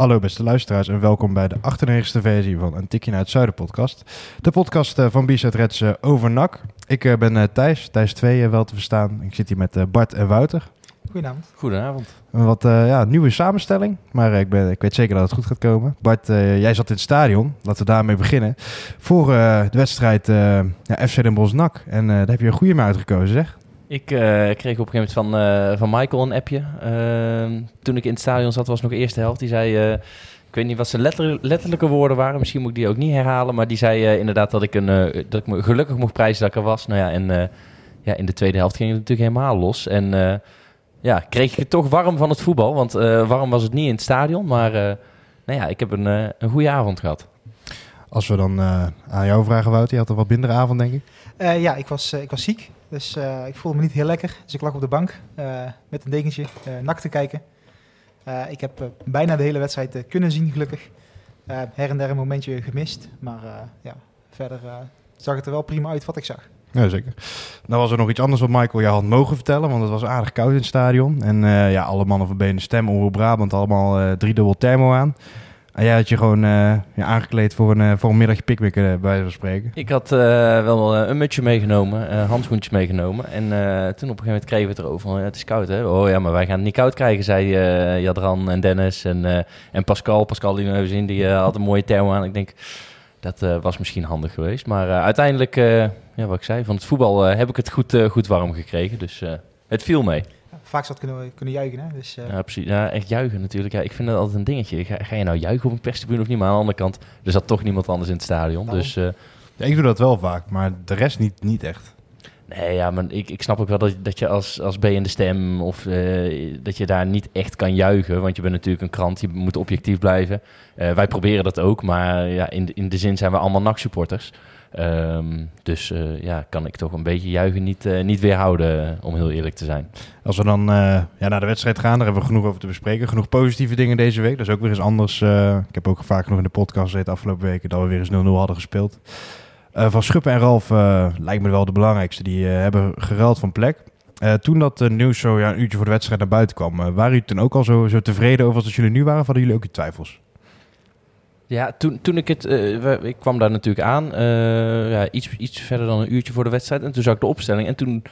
Hallo beste luisteraars en welkom bij de 98e versie van Een Tikje naar het Zuiden podcast. De podcast eh, van Bizet Reds eh, over NAC. Ik eh, ben eh, Thijs, Thijs 2 wel te verstaan. Ik zit hier met Bart en Wouter. Goedenavond. Goedenavond. Een wat eh, ja, nieuwe samenstelling, maar eh, ik, ben, ik weet zeker dat het goed gaat komen. Bart, eh, jij zat in het stadion, laten we daarmee beginnen. Voor eh, de wedstrijd eh, ja, FC Den Bosch NAC. En eh, daar heb je een goede mee uitgekozen zeg. Ik eh, kreeg op een gegeven moment van, eh, van Michael een appje. Ehm, toen ik in het stadion zat, was het nog de eerste helft. Die zei, eh, ik weet niet wat zijn letter, letterlijke woorden waren. Misschien moet ik die ook niet herhalen. Maar die zei eh, inderdaad dat ik, een, eh, dat ik me gelukkig mocht prijzen dat ik er was. Nou ja, en eh, ja, in de tweede helft ging het natuurlijk helemaal los. En eh, ja, kreeg ik het toch warm van het voetbal. Want eh, warm was het niet in het stadion. Maar eh, nou ja, ik heb een, een goede avond gehad. Als we dan eh, aan jou vragen, Wouter, je had een wat mindere avond denk ik. Eh, ja, ik was, ik was ziek, dus eh, ik voelde me niet heel lekker. Dus ik lag op de bank eh, met een dekentje eh nak te kijken. Ik heb bijna de hele wedstrijd kunnen zien, gelukkig. Her en der een momentje gemist, maar ja, verder zag het er wel prima uit wat ik zag. Ja, zeker. Nou was er nog iets anders wat Michael jou had mogen vertellen, want het was aardig koud in het stadion. En ja, alle mannen van BN Stem, Omroep Brabant, allemaal eh driedubbel thermo aan. En jij had je gewoon eh, ja, aangekleed voor een, eh, voor een middagje eh, bij van spreken. Ik had wel een mutsje meegenomen, handschoentjes meegenomen. En toen op een gegeven moment kregen we het erover het is koud hè. Oh ja, maar wij gaan het niet koud krijgen, zei Jadran en Dennis en, en Pascal. Pascal die we gezien, die had een mooie thermo aan. Ik denk, dat was misschien handig geweest. Maar uiteindelijk, ja, wat ik zei, van het voetbal heb ik het goed, goed warm gekregen. Dus het viel mee. Vaak het kunnen, kunnen juichen, hè? Dus, eh, Ja, precies. Ja, echt juichen natuurlijk. Ja, ik vind dat altijd een dingetje. Ga, ga je nou juichen op een perstribune of niet? Maar aan de andere kant, er zat toch niemand anders in het stadion. Daarom. Dus... eh, Ja, ik doe dat wel vaak, maar de rest niet, niet echt. Nee, ja, maar ik, ik snap ook wel dat, dat je als, als B in de stem of eh, dat je daar niet echt kan juichen. Want je bent natuurlijk een krant, je moet objectief blijven. Eh, wij proberen dat ook, maar ja, in, de- in de zin zijn we allemaal NAC-supporters. Ehm, dus eh, ja, kan ik toch een beetje juichen niet, eh, niet weerhouden, eh, om heel eerlijk te zijn. Als we dan ja, naar de wedstrijd gaan, daar hebben we genoeg over te bespreken. Genoeg positieve dingen deze week. Dat is ook weer eens anders. ik heb ook vaak genoeg in de podcast gezeten afgelopen weken dat we weer eens 0-0 hadden gespeeld. Van Schuppen en Ralf lijkt me wel de belangrijkste. Die hebben geruild van plek. Toen dat uh, nieuws zo ja, een uurtje voor de wedstrijd naar buiten kwam, waren jullie toen ook al zo, zo tevreden over als jullie nu waren? Of hadden jullie ook je twijfels? Ja, toen, toen ik het... eh, ik kwam daar natuurlijk aan, eh, ja, iets, iets verder dan een uurtje voor de wedstrijd. En toen zag ik de opstelling en toen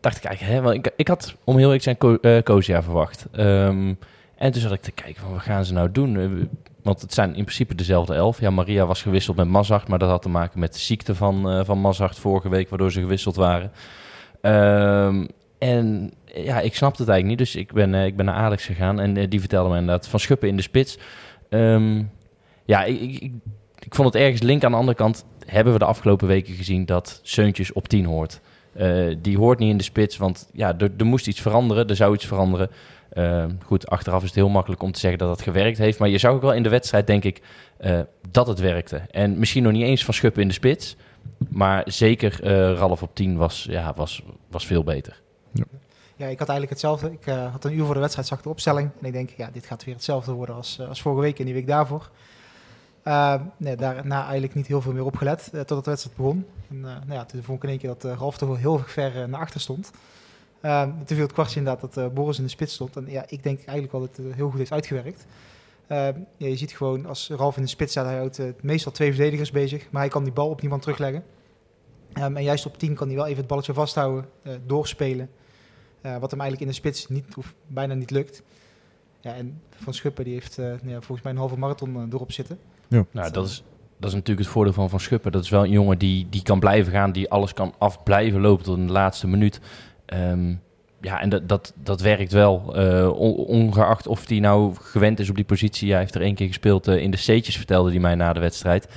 dacht ik eigenlijk... Hè, want ik, ik had, om heel eerlijk zijn, Ko, eh, verwacht. Ehm, en toen zat ik te kijken van, wat gaan ze nou doen? Want het zijn in principe dezelfde elf. Ja, Maria was gewisseld met Mazart, maar dat had te maken met de ziekte van, van Mazart vorige week, waardoor ze gewisseld waren. Ehm, en ja, ik snapte het eigenlijk niet, dus ik ben, ik ben naar Alex gegaan en die vertelde me inderdaad van Schuppen in de spits. Ehm, ja, ik, ik, ik, ik vond het ergens link. Aan de andere kant hebben we de afgelopen weken gezien dat Seuntjes op 10 hoort. Eh, die hoort niet in de spits, want ja, er, er moest iets veranderen. Er zou iets veranderen. Eh, goed, achteraf is het heel makkelijk om te zeggen dat het gewerkt heeft. Maar je zag ook wel in de wedstrijd, denk ik, eh, dat het werkte. En misschien nog niet eens van Schuppen in de spits. Maar zeker eh Ralf op 10 was, ja, was, was veel beter. ja, ik had eigenlijk hetzelfde. Ik eh, had een uur voor de wedstrijd, zag de opstelling. En ik denk, ja, dit gaat weer hetzelfde worden als, als vorige week en die week daarvoor. Uh, nee, daarna eigenlijk niet heel veel meer opgelet uh, totdat de wedstrijd begon. En, uh, nou ja, toen vond ik in één keer dat uh, Ralf toch wel heel ver naar achter stond. Uh, toen viel het kwartje inderdaad dat Boris in de spits stond. En ja, ik denk eigenlijk wel dat het heel goed heeft uitgewerkt. Uh, ja, je ziet gewoon, als Ralf in de spits staat, hij houdt meestal twee verdedigers bezig. Maar hij kan die bal op niemand terugleggen. En juist op 10 kan hij wel even het balletje vasthouden, doorspelen. Wat hem eigenlijk in de spits niet, of bijna niet lukt. Ja, en Van Schuppen die heeft nou volgens mij een halve marathon erop zitten. Ja. Nou, dat is, dat is natuurlijk het voordeel van Van Schuppen. Dat is wel een jongen die, die kan blijven gaan, die alles kan af blijven lopen tot in de laatste minuut. Um, ja, en dat, dat, dat werkt wel. Uh, ongeacht of hij nou gewend is op die positie. Hij heeft er één keer gespeeld uh, in de C'tjes, vertelde hij mij na de wedstrijd.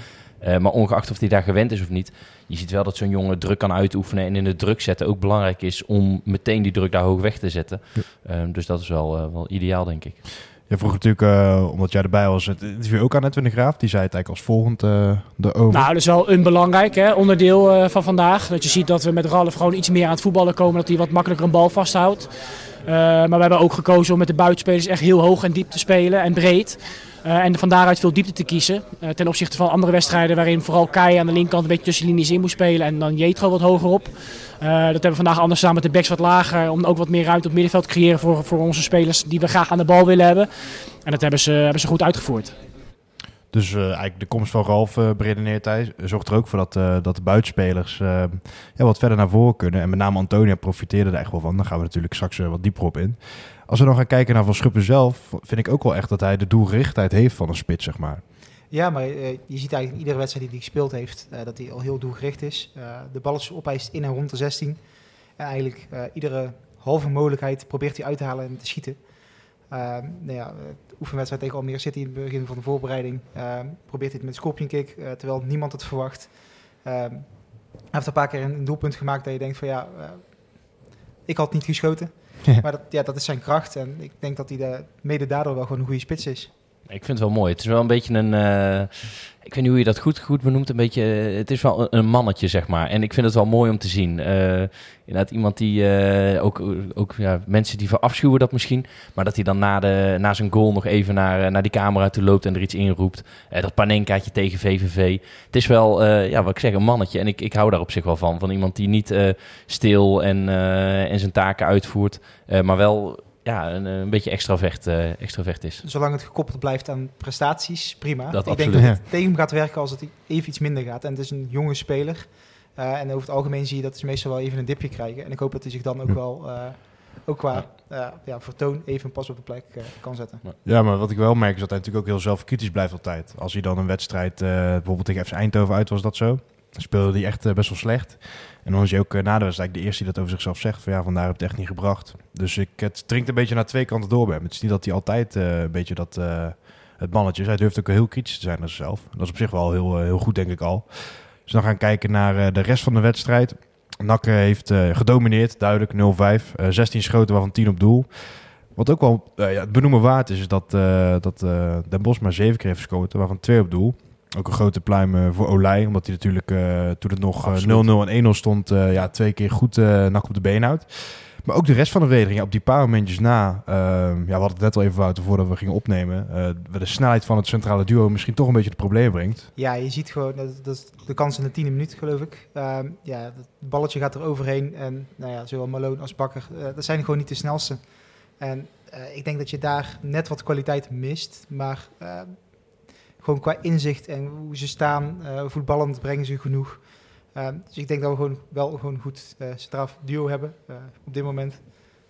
Uh, maar ongeacht of hij daar gewend is of niet, je ziet wel dat zo'n jongen druk kan uitoefenen. En in de druk zetten ook belangrijk is om meteen die druk daar hoog weg te zetten. Ja. Um, dus dat is wel, wel ideaal, denk ik. Je vroeg natuurlijk, eh, omdat jij erbij was, het interview ook aan Edwin de Graaf. Die zei het eigenlijk als volgend uh, erover. Nou, dat is wel een belangrijk hè, onderdeel uh, van vandaag. Dat je ziet dat we met Ralf gewoon iets meer aan het voetballen komen. Dat hij wat makkelijker een bal vasthoudt. Maar we hebben ook gekozen om met de buitenspelers echt heel hoog en diep te spelen en breed. en van daaruit veel diepte te kiezen. ten opzichte van andere wedstrijden waarin vooral Kai aan de linkerkant een beetje tussen linies in moest spelen. En dan Jetro wat hoger op. Dat hebben we vandaag anders samen met de backs wat lager. Om ook wat meer ruimte op middenveld te creëren voor, voor onze spelers die we graag aan de bal willen hebben. En dat hebben ze, hebben ze goed uitgevoerd. Dus uh, eigenlijk de komst van Ralf uh, zorgt er ook voor dat, uh, dat de buitenspelers ja, wat verder naar voren kunnen. En met name Antonia profiteerde er echt wel van. Daar gaan we natuurlijk straks wat dieper op in. Als we dan gaan kijken naar Van Schuppen zelf, vind ik ook wel echt dat hij de doelgerichtheid heeft van een spits, zeg maar. Ja, maar je ziet eigenlijk iedere wedstrijd die hij gespeeld heeft, dat hij al heel doelgericht is. De balletjes opeist in en rond de 16. En eigenlijk iedere halve mogelijkheid probeert hij uit te halen en te schieten. Nou ja, de oefenwedstrijd tegen Almere City in het begin van de voorbereiding probeert hij het met scorpion kick, terwijl niemand het verwacht. hij heeft een paar keer een, doelpunt gemaakt dat je denkt van ja, ik had niet geschoten. Ja. Maar dat, ja, dat is zijn kracht en ik denk dat hij de, mede daardoor wel gewoon een goede spits is. Ik vind het wel mooi. Het is wel een beetje een. Uh, ik weet niet hoe je dat goed, goed benoemt. Een beetje. Het is wel een, mannetje, zeg maar. En ik vind het wel mooi om te zien. Uh, inderdaad, iemand die. Ook ook ja, mensen die verafschuwen dat misschien. Maar dat hij dan na, de, na zijn goal nog even naar, naar die camera toe loopt en er iets in roept. dat panenkaatje tegen VVV. Het is wel, ja, wat ik zeg, een mannetje. En ik, ik hou daar op zich wel van. Van iemand die niet stil en, en zijn taken uitvoert. maar wel ja, een, een beetje extravert, uh, extravert is. Zolang het gekoppeld blijft aan prestaties, prima. Dat ik absoluut. denk dat het tegen hem gaat werken als het even iets minder gaat. En het is een jonge speler. Uh, en over het algemeen zie je dat ze meestal wel even een dipje krijgen. En ik hoop dat hij zich dan ook wel, uh, ook qua ja. ja. vertoon, even een pas op de plek kan zetten. Ja, maar wat ik wel merk is dat hij natuurlijk ook heel zelfkritisch blijft altijd. Als hij dan een wedstrijd, bijvoorbeeld tegen FC Eindhoven uit was dat zo. Speelde hij echt best wel slecht. En dan is hij ook uh, na de wedstrijd de eerste die dat over zichzelf zegt. Van ja, vandaar heb ik het echt niet gebracht. Dus ik, het dringt een beetje naar twee kanten door. Het is niet dat hij altijd uh, een beetje dat, uh, het mannetje is. Hij durft ook heel kritisch te zijn naar zichzelf. Dat is op zich wel heel, heel goed, denk ik al. Dus dan gaan we kijken naar de rest van de wedstrijd. Nakke heeft gedomineerd, duidelijk 0-5. 16 schoten, waarvan 10 op doel. Wat ook wel ja, het benoemen waard is, is dat, dat Den Bos maar 7 keer heeft geschoten, waarvan 2 op doel. Ook een grote pluim uh, voor Olij, omdat hij natuurlijk uh, toen het nog 0-0 en 1-0 stond, uh, ja, twee keer goed nak op de been houdt. Maar ook de rest van de verdediging, op die paar momentjes na, ehm, ja, we hadden het net al even uit voordat we gingen opnemen, de snelheid van het centrale duo misschien toch een beetje het probleem brengt. Ja, je ziet gewoon, dat, dat is de kans in de tiende minuut geloof ik. Ehm, ja, het balletje gaat er overheen en nou ja, zowel Malone als Bakker, dat zijn gewoon niet de snelste. En ik denk dat je daar net wat kwaliteit mist, maar ehm, gewoon qua inzicht en hoe ze staan, uh, voetballend brengen ze genoeg. Uh, dus ik denk dat we gewoon wel gewoon goed uh, centraal duo hebben op dit moment.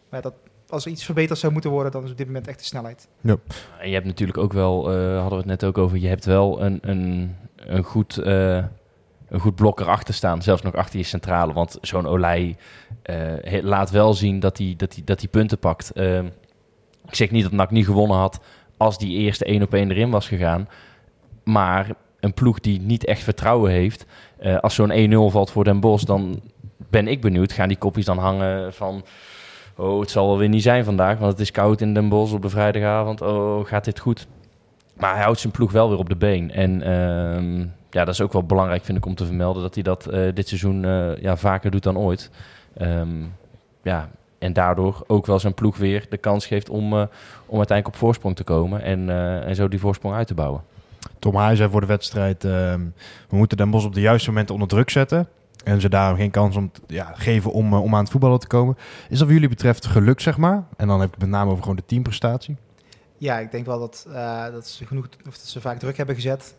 Maar dat, als er iets verbeterd zou moeten worden, dan is op dit moment echt de snelheid. Ja. En je hebt natuurlijk ook wel, hadden we het net ook over, je hebt wel een, een, een goed een goed blok erachter staan, zelfs nog achter je centrale. Want zo'n Olij uh, laat wel zien dat hij dat dat punten pakt. Uh, ik zeg niet dat NAC niet gewonnen had als die eerste één op één erin was gegaan. Maar een ploeg die niet echt vertrouwen heeft, uh, als zo'n 1-0 valt voor Den Bosch, dan ben ik benieuwd. Gaan die kopjes dan hangen van, oh, het zal wel weer niet zijn vandaag, want het is koud in Den Bosch op de vrijdagavond. Oh, gaat dit goed? Maar hij houdt zijn ploeg wel weer op de been. En uh, ja, dat is ook wel belangrijk, vind ik, om te vermelden, dat hij dat uh, dit seizoen uh, ja, vaker doet dan ooit. Um, ja, en daardoor ook wel zijn ploeg weer de kans geeft om, om uiteindelijk op voorsprong te komen en, en zo die voorsprong uit te bouwen. Tom Haai zei voor de wedstrijd, uh, we moeten Den Bos op de juiste momenten onder druk zetten. En ze daarom geen kans om ja, geven om, uh, om aan het voetballen te komen. Is dat wat jullie betreft geluk, zeg maar? En dan heb ik het met name over gewoon de teamprestatie. Ja, ik denk wel dat, uh, dat, ze, genoeg, of dat ze vaak druk hebben gezet.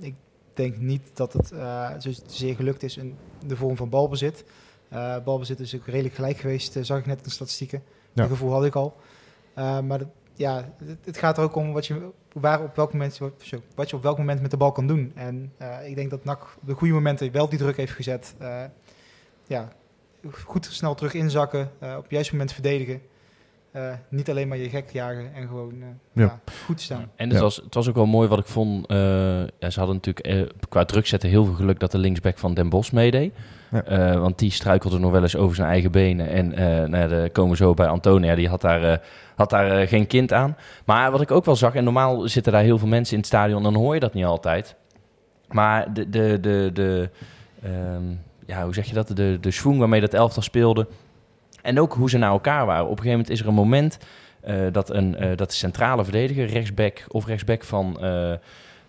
ik denk niet dat het zozeer gelukt is in de vorm van balbezit. balbezit is ook redelijk gelijk geweest, zag ik net in de statistieken. Ja. Dat gevoel had ik al. maar ja, het, het, gaat er ook om wat je, waar op welk moment, wat je op welk moment met de bal kan doen. En uh, ik denk dat NAC op de goede momenten wel die druk heeft gezet. Uh, ja, goed snel terug inzakken, uh, op het juiste moment verdedigen. Eh, niet alleen maar je gek jagen en gewoon eh, Ja. ja, goed staan. En het, Ja. was, het was ook wel mooi wat ik vond. eh, ja, ze hadden natuurlijk qua druk zetten heel veel geluk dat de linksback van Den Bosch meedeed. Ja. Eh, want die struikelde nog wel eens over zijn eigen benen. En eh nou ja, de komen we zo bij Antonia. Die had daar, had daar geen kind aan. Maar wat ik ook wel zag, en normaal zitten daar heel veel mensen in het stadion, dan hoor je dat niet altijd. Maar de, de, de, de ehm, ja, hoe zeg je dat? De, de schwung waarmee dat elftal speelde. En ook hoe ze naar elkaar waren. Op een gegeven moment is er een moment eh, dat, een, eh, dat de centrale verdediger, rechtsback of rechtsback van, eh,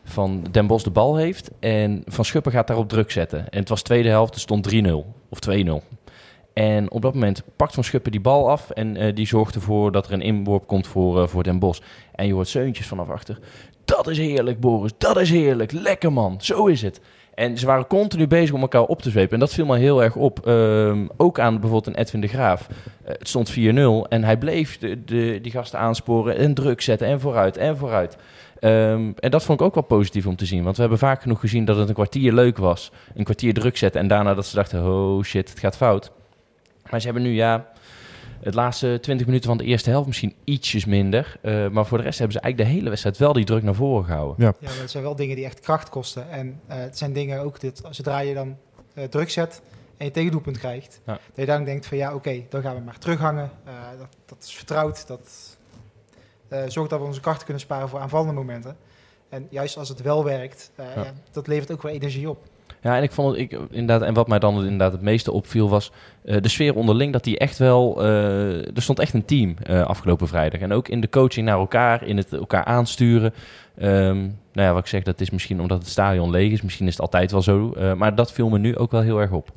van Den Bosch de bal heeft. En Van Schuppen gaat daarop druk zetten. En het was tweede helft, er stond 3-0 of 2-0. En op dat moment pakt Van Schuppen die bal af en die zorgt ervoor dat er een inworp komt voor, voor Den Bosch. En je hoort zeuntjes vanaf achter. Dat is heerlijk, Boris. Dat is heerlijk. Lekker, man. Zo is het. En ze waren continu bezig om elkaar op te zwepen. En dat viel me heel erg op. Ehm, ook aan bijvoorbeeld een Edwin de Graaf. Eh, het stond 4-0 en hij bleef de, de, die gasten aansporen en druk zetten en vooruit en vooruit. Ehm, en dat vond ik ook wel positief om te zien. Want we hebben vaak genoeg gezien dat het een kwartier leuk was. Een kwartier druk zetten en daarna dat ze dachten, oh shit, het gaat fout. Maar ze hebben nu ja, het laatste 20 minuten van de eerste helft misschien ietsjes minder. Eh, maar voor de rest hebben ze eigenlijk de hele wedstrijd wel die druk naar voren gehouden. Ja, maar het zijn wel dingen die echt kracht kosten. En eh, het zijn dingen ook, dit, zodra je dan eh, druk zet en je tegendoelpunt krijgt, Ja. dat je dan denkt van ja, oké, dan gaan we maar terughangen. Eh, dat, dat is vertrouwd, dat eh, zorgt dat we onze krachten kunnen sparen voor aanvallende momenten. En juist als het wel werkt, eh, Ja. ja, dat levert ook weer energie op. Ja, en ik vond het, ik, inderdaad, en wat mij dan inderdaad het meeste opviel was eh, de sfeer onderling. Dat die echt wel, eh, er stond echt een team eh, afgelopen vrijdag. En ook in de coaching naar elkaar, in het elkaar aansturen. Ehm, nou ja, wat ik zeg, dat is misschien omdat het stadion leeg is. Misschien is het altijd wel zo. maar dat viel me nu ook wel heel erg op.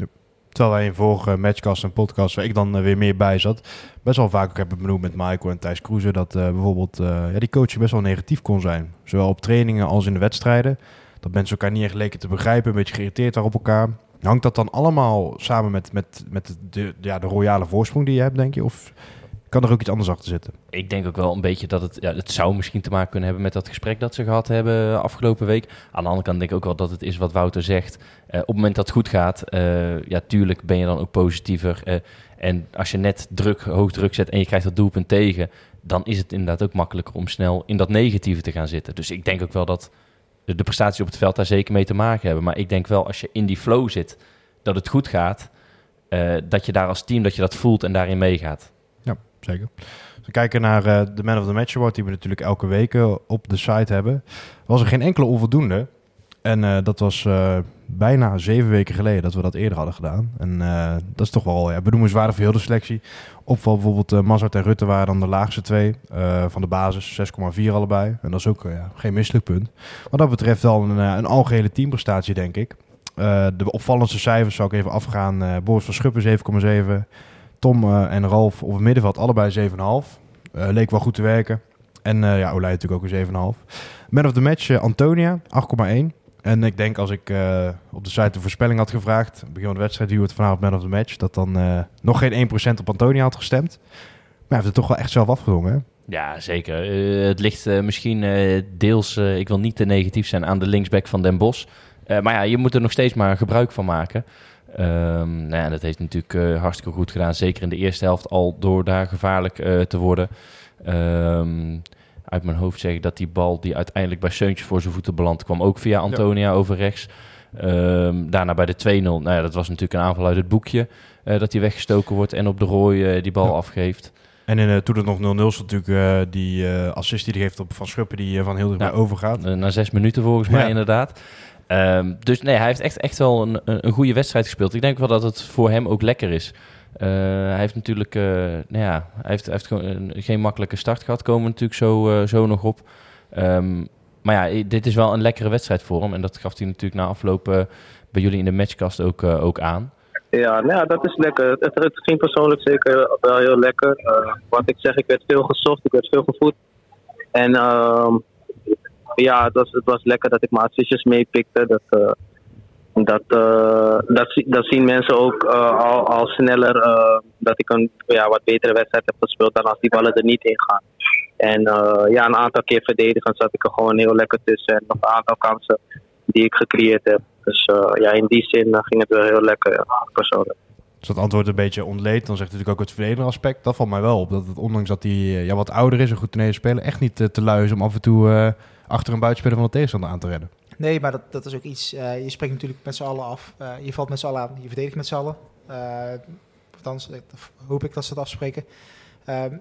Terwijl wij in vorige matchcast en podcast, waar ik dan weer meer bij zat, best wel vaak ook hebben benoemd met Michael en Thijs Kroeze, dat bijvoorbeeld ja, die coaching best wel negatief kon zijn. Zowel op trainingen als in de wedstrijden. Dat mensen elkaar niet echt te begrijpen, een beetje geïrriteerd waren op elkaar. Hangt dat dan allemaal samen met, met, met de, ja, de royale voorsprong die je hebt, denk je? Of kan er ook iets anders achter zitten? Ik denk ook wel een beetje dat het, ja, het zou misschien te maken kunnen hebben met dat gesprek dat ze gehad hebben afgelopen week. Aan de andere kant denk ik ook wel dat het is wat Wouter zegt. Eh, op het moment dat het goed gaat, eh, ja, tuurlijk ben je dan ook positiever. Eh, en als je net druk, hoog druk zet en je krijgt dat doelpunt tegen, dan is het inderdaad ook makkelijker om snel in dat negatieve te gaan zitten. Dus ik denk ook wel dat de, prestaties op het veld daar zeker mee te maken hebben. Maar ik denk wel als je in die flow zit, dat het goed gaat, eh, dat je daar als team dat je dat voelt en daarin meegaat. Zeker. Als we kijken naar eh, de Man of the Match Award, die we natuurlijk elke week op de site hebben, was er geen enkele onvoldoende. En eh, dat was bijna zeven weken geleden dat we dat eerder hadden gedaan. En eh, dat is toch wel ja, benoemenswaardig voor heel de selectie. Opval bijvoorbeeld uh, Mazart en Rutte waren dan de laagste twee eh, van de basis, 6,4 allebei. En dat is ook eh, ja, geen misselijk punt. Wat dat betreft wel een, eh, een algehele teamprestatie, denk ik. Eh, de opvallendste cijfers zou ik even afgaan. Eh Boris van Schuppen 7,7. Tom eh, en Ralf op het middenveld allebei 7,5. Eh, leek wel goed te werken. En eh, ja, Olij natuurlijk ook een 7,5. Man of the match eh, Antonia, 8,1. En ik denk als ik eh, op de site de voorspelling had gevraagd, begin van de wedstrijd, wie wordt vanavond man of the match, dat dan eh, nog geen 1% op Antonia had gestemd. Maar hij heeft het toch wel echt zelf afgedwongen. Ja, zeker. Eh, het ligt misschien deels, ik wil niet te negatief zijn, aan de linksback van Den. Eh, maar ja, je moet er nog steeds maar gebruik van maken. Ehm, nou ja, dat heeft natuurlijk hartstikke goed gedaan. Zeker in de eerste helft al door daar gevaarlijk te worden. Ehm, uit mijn hoofd zeg ik dat die bal die uiteindelijk bij Seuntje voor zijn voeten belandt... kwam ook via Antonia over rechts. Ehm, daarna bij de 2-0, nou ja, dat was natuurlijk een aanval uit het boekje... eh, dat hij weggestoken wordt en op de rooi eh, die bal Ja. afgeeft. En in, uh, toen het nog 0-0 stond natuurlijk die assist die hij geeft op Van Schuppen... die van heel dichtbij Ja. overgaat. Na zes minuten volgens mij inderdaad. Ehm, dus nee, hij heeft echt, echt wel een, een goede wedstrijd gespeeld. Ik denk wel dat het voor hem ook lekker is. Uh, hij heeft natuurlijk, uh, nou ja, hij heeft, heeft geen makkelijke start gehad. Komen we natuurlijk zo, uh, zo nog op. Um, maar ja, dit is wel een lekkere wedstrijd voor hem. En dat gaf hij natuurlijk na afloop bij jullie in de matchcast ook, ook aan. Ja, nou ja, dat is lekker. Het, ging persoonlijk zeker wel heel lekker. Uh, wat ik zeg, ik werd veel gezocht, ik werd veel gevoed. En uh, ja, het was, het was lekker dat ik mijn assistjes meepikte. Dat, dat, uh, dat, dat zien mensen ook uh, al, al sneller dat ik een ja, wat betere wedstrijd heb gespeeld dan als die ballen er niet in gaan. En ja, een aantal keer verdedigen zat ik er gewoon heel lekker tussen. En nog een aantal kansen die ik gecreëerd heb. Dus ja, in die zin ging het wel heel lekker, ja, persoonlijk. Als dat antwoord een beetje ontleed, dan zegt natuurlijk ook het verdedigende aspect. Dat valt mij wel op. Dat het, ondanks dat hij eh, ja, wat ouder is en goed toneel spelen, echt niet eh, te lui is om af en toe eh, achter een buitenspeler van de tegenstander aan te redden. Nee, maar dat, dat is ook iets. eh, je spreekt natuurlijk met z'n allen af. Eh, je valt met z'n allen aan. Je verdedigt met z'n allen. Uh, althans, ik- hoop ik dat ze dat afspreken. Ehm,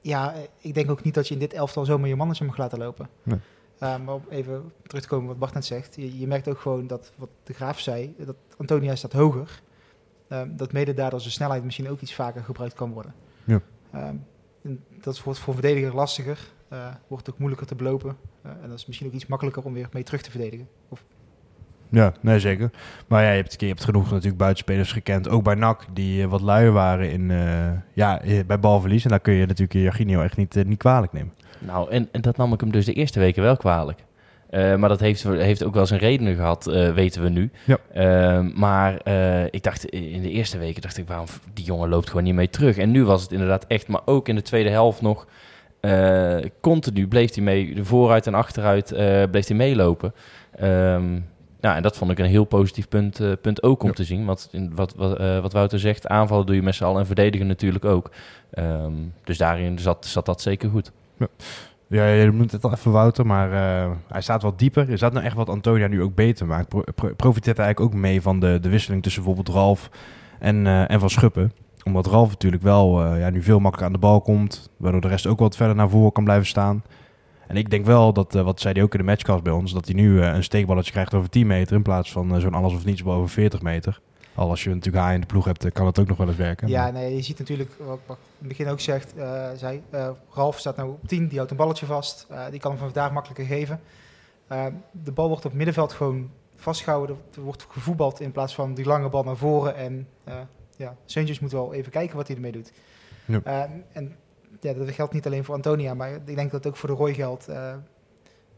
ja, eh, ik denk ook niet dat je in dit elftal zomaar je mannetje mag laten lopen. Nee. Eh, maar om even terug te komen wat Bart net zegt. Je, je merkt ook gewoon dat, wat de Graaf zei, dat Antonia staat hoger. Ehm, dat mede daardoor zijn snelheid misschien ook iets vaker gebruikt kan worden. Ja. Ehm, dat wordt voor een verdediger lastiger. Eh, wordt ook moeilijker te belopen. Eh, en dat is misschien ook iets makkelijker om weer mee terug te verdedigen. Of Ja, nee, zeker. Maar ja, je hebt, je hebt genoeg natuurlijk buitenspelers gekend. Ook bij NAC, die eh, wat luier waren in, eh, ja, bij balverlies. En daar kun je natuurlijk Jarginio echt niet, niet kwalijk nemen. Nou, en, en dat nam ik hem dus de eerste weken wel kwalijk. Eh, maar dat heeft, heeft ook wel zijn redenen gehad, eh, weten we nu. Ja. Maar eh, ik dacht in de eerste weken, dacht ik, waarom die jongen loopt gewoon niet mee terug. En nu was het inderdaad echt, maar ook in de tweede helft nog eh, continu bleef hij mee, de vooruit en achteruit eh, bleef hij meelopen. Ehm, nou, en dat vond ik een heel positief punt, eh, punt ook om Ja. te zien. Want in, wat, wat, wat Wouter zegt, aanvallen doe je met z'n allen en verdedigen natuurlijk ook. Ehm, dus daarin zat, zat dat zeker goed. Ja, je noemt het al even Wouter, maar hij staat wat dieper. Is dat nou echt wat Antonia nu ook beter maakt? Pro- pro- profiteert hij eigenlijk ook mee van de, de wisseling tussen bijvoorbeeld Ralf en, en Van Schuppen? Omdat Ralf natuurlijk wel eh, ja, nu veel makkelijker aan de bal komt, waardoor de rest ook wat verder naar voren kan blijven staan. En ik denk wel dat, eh, wat zei hij ook in de matchcast bij ons, dat hij nu eh, een steekballetje krijgt over 10 meter in plaats van zo'n alles of niets bal over 40 meter. Al als je natuurlijk haai in de ploeg hebt, kan het ook nog wel eens werken. Ja, Maar- nee, je ziet natuurlijk, wat ik in het begin ook zegt, zei, Ralf staat nou op 10, die houdt een balletje vast. Die kan hem vandaag makkelijker geven. De bal wordt op het middenveld gewoon vastgehouden. Er wordt gevoetbald in plaats van die lange bal naar voren. En ja, Seuntjes moet wel even kijken wat hij ermee doet. Ja. Eh, en ja, dat geldt niet alleen voor Antonia, maar ik denk dat het ook voor de Roy geldt. Eh,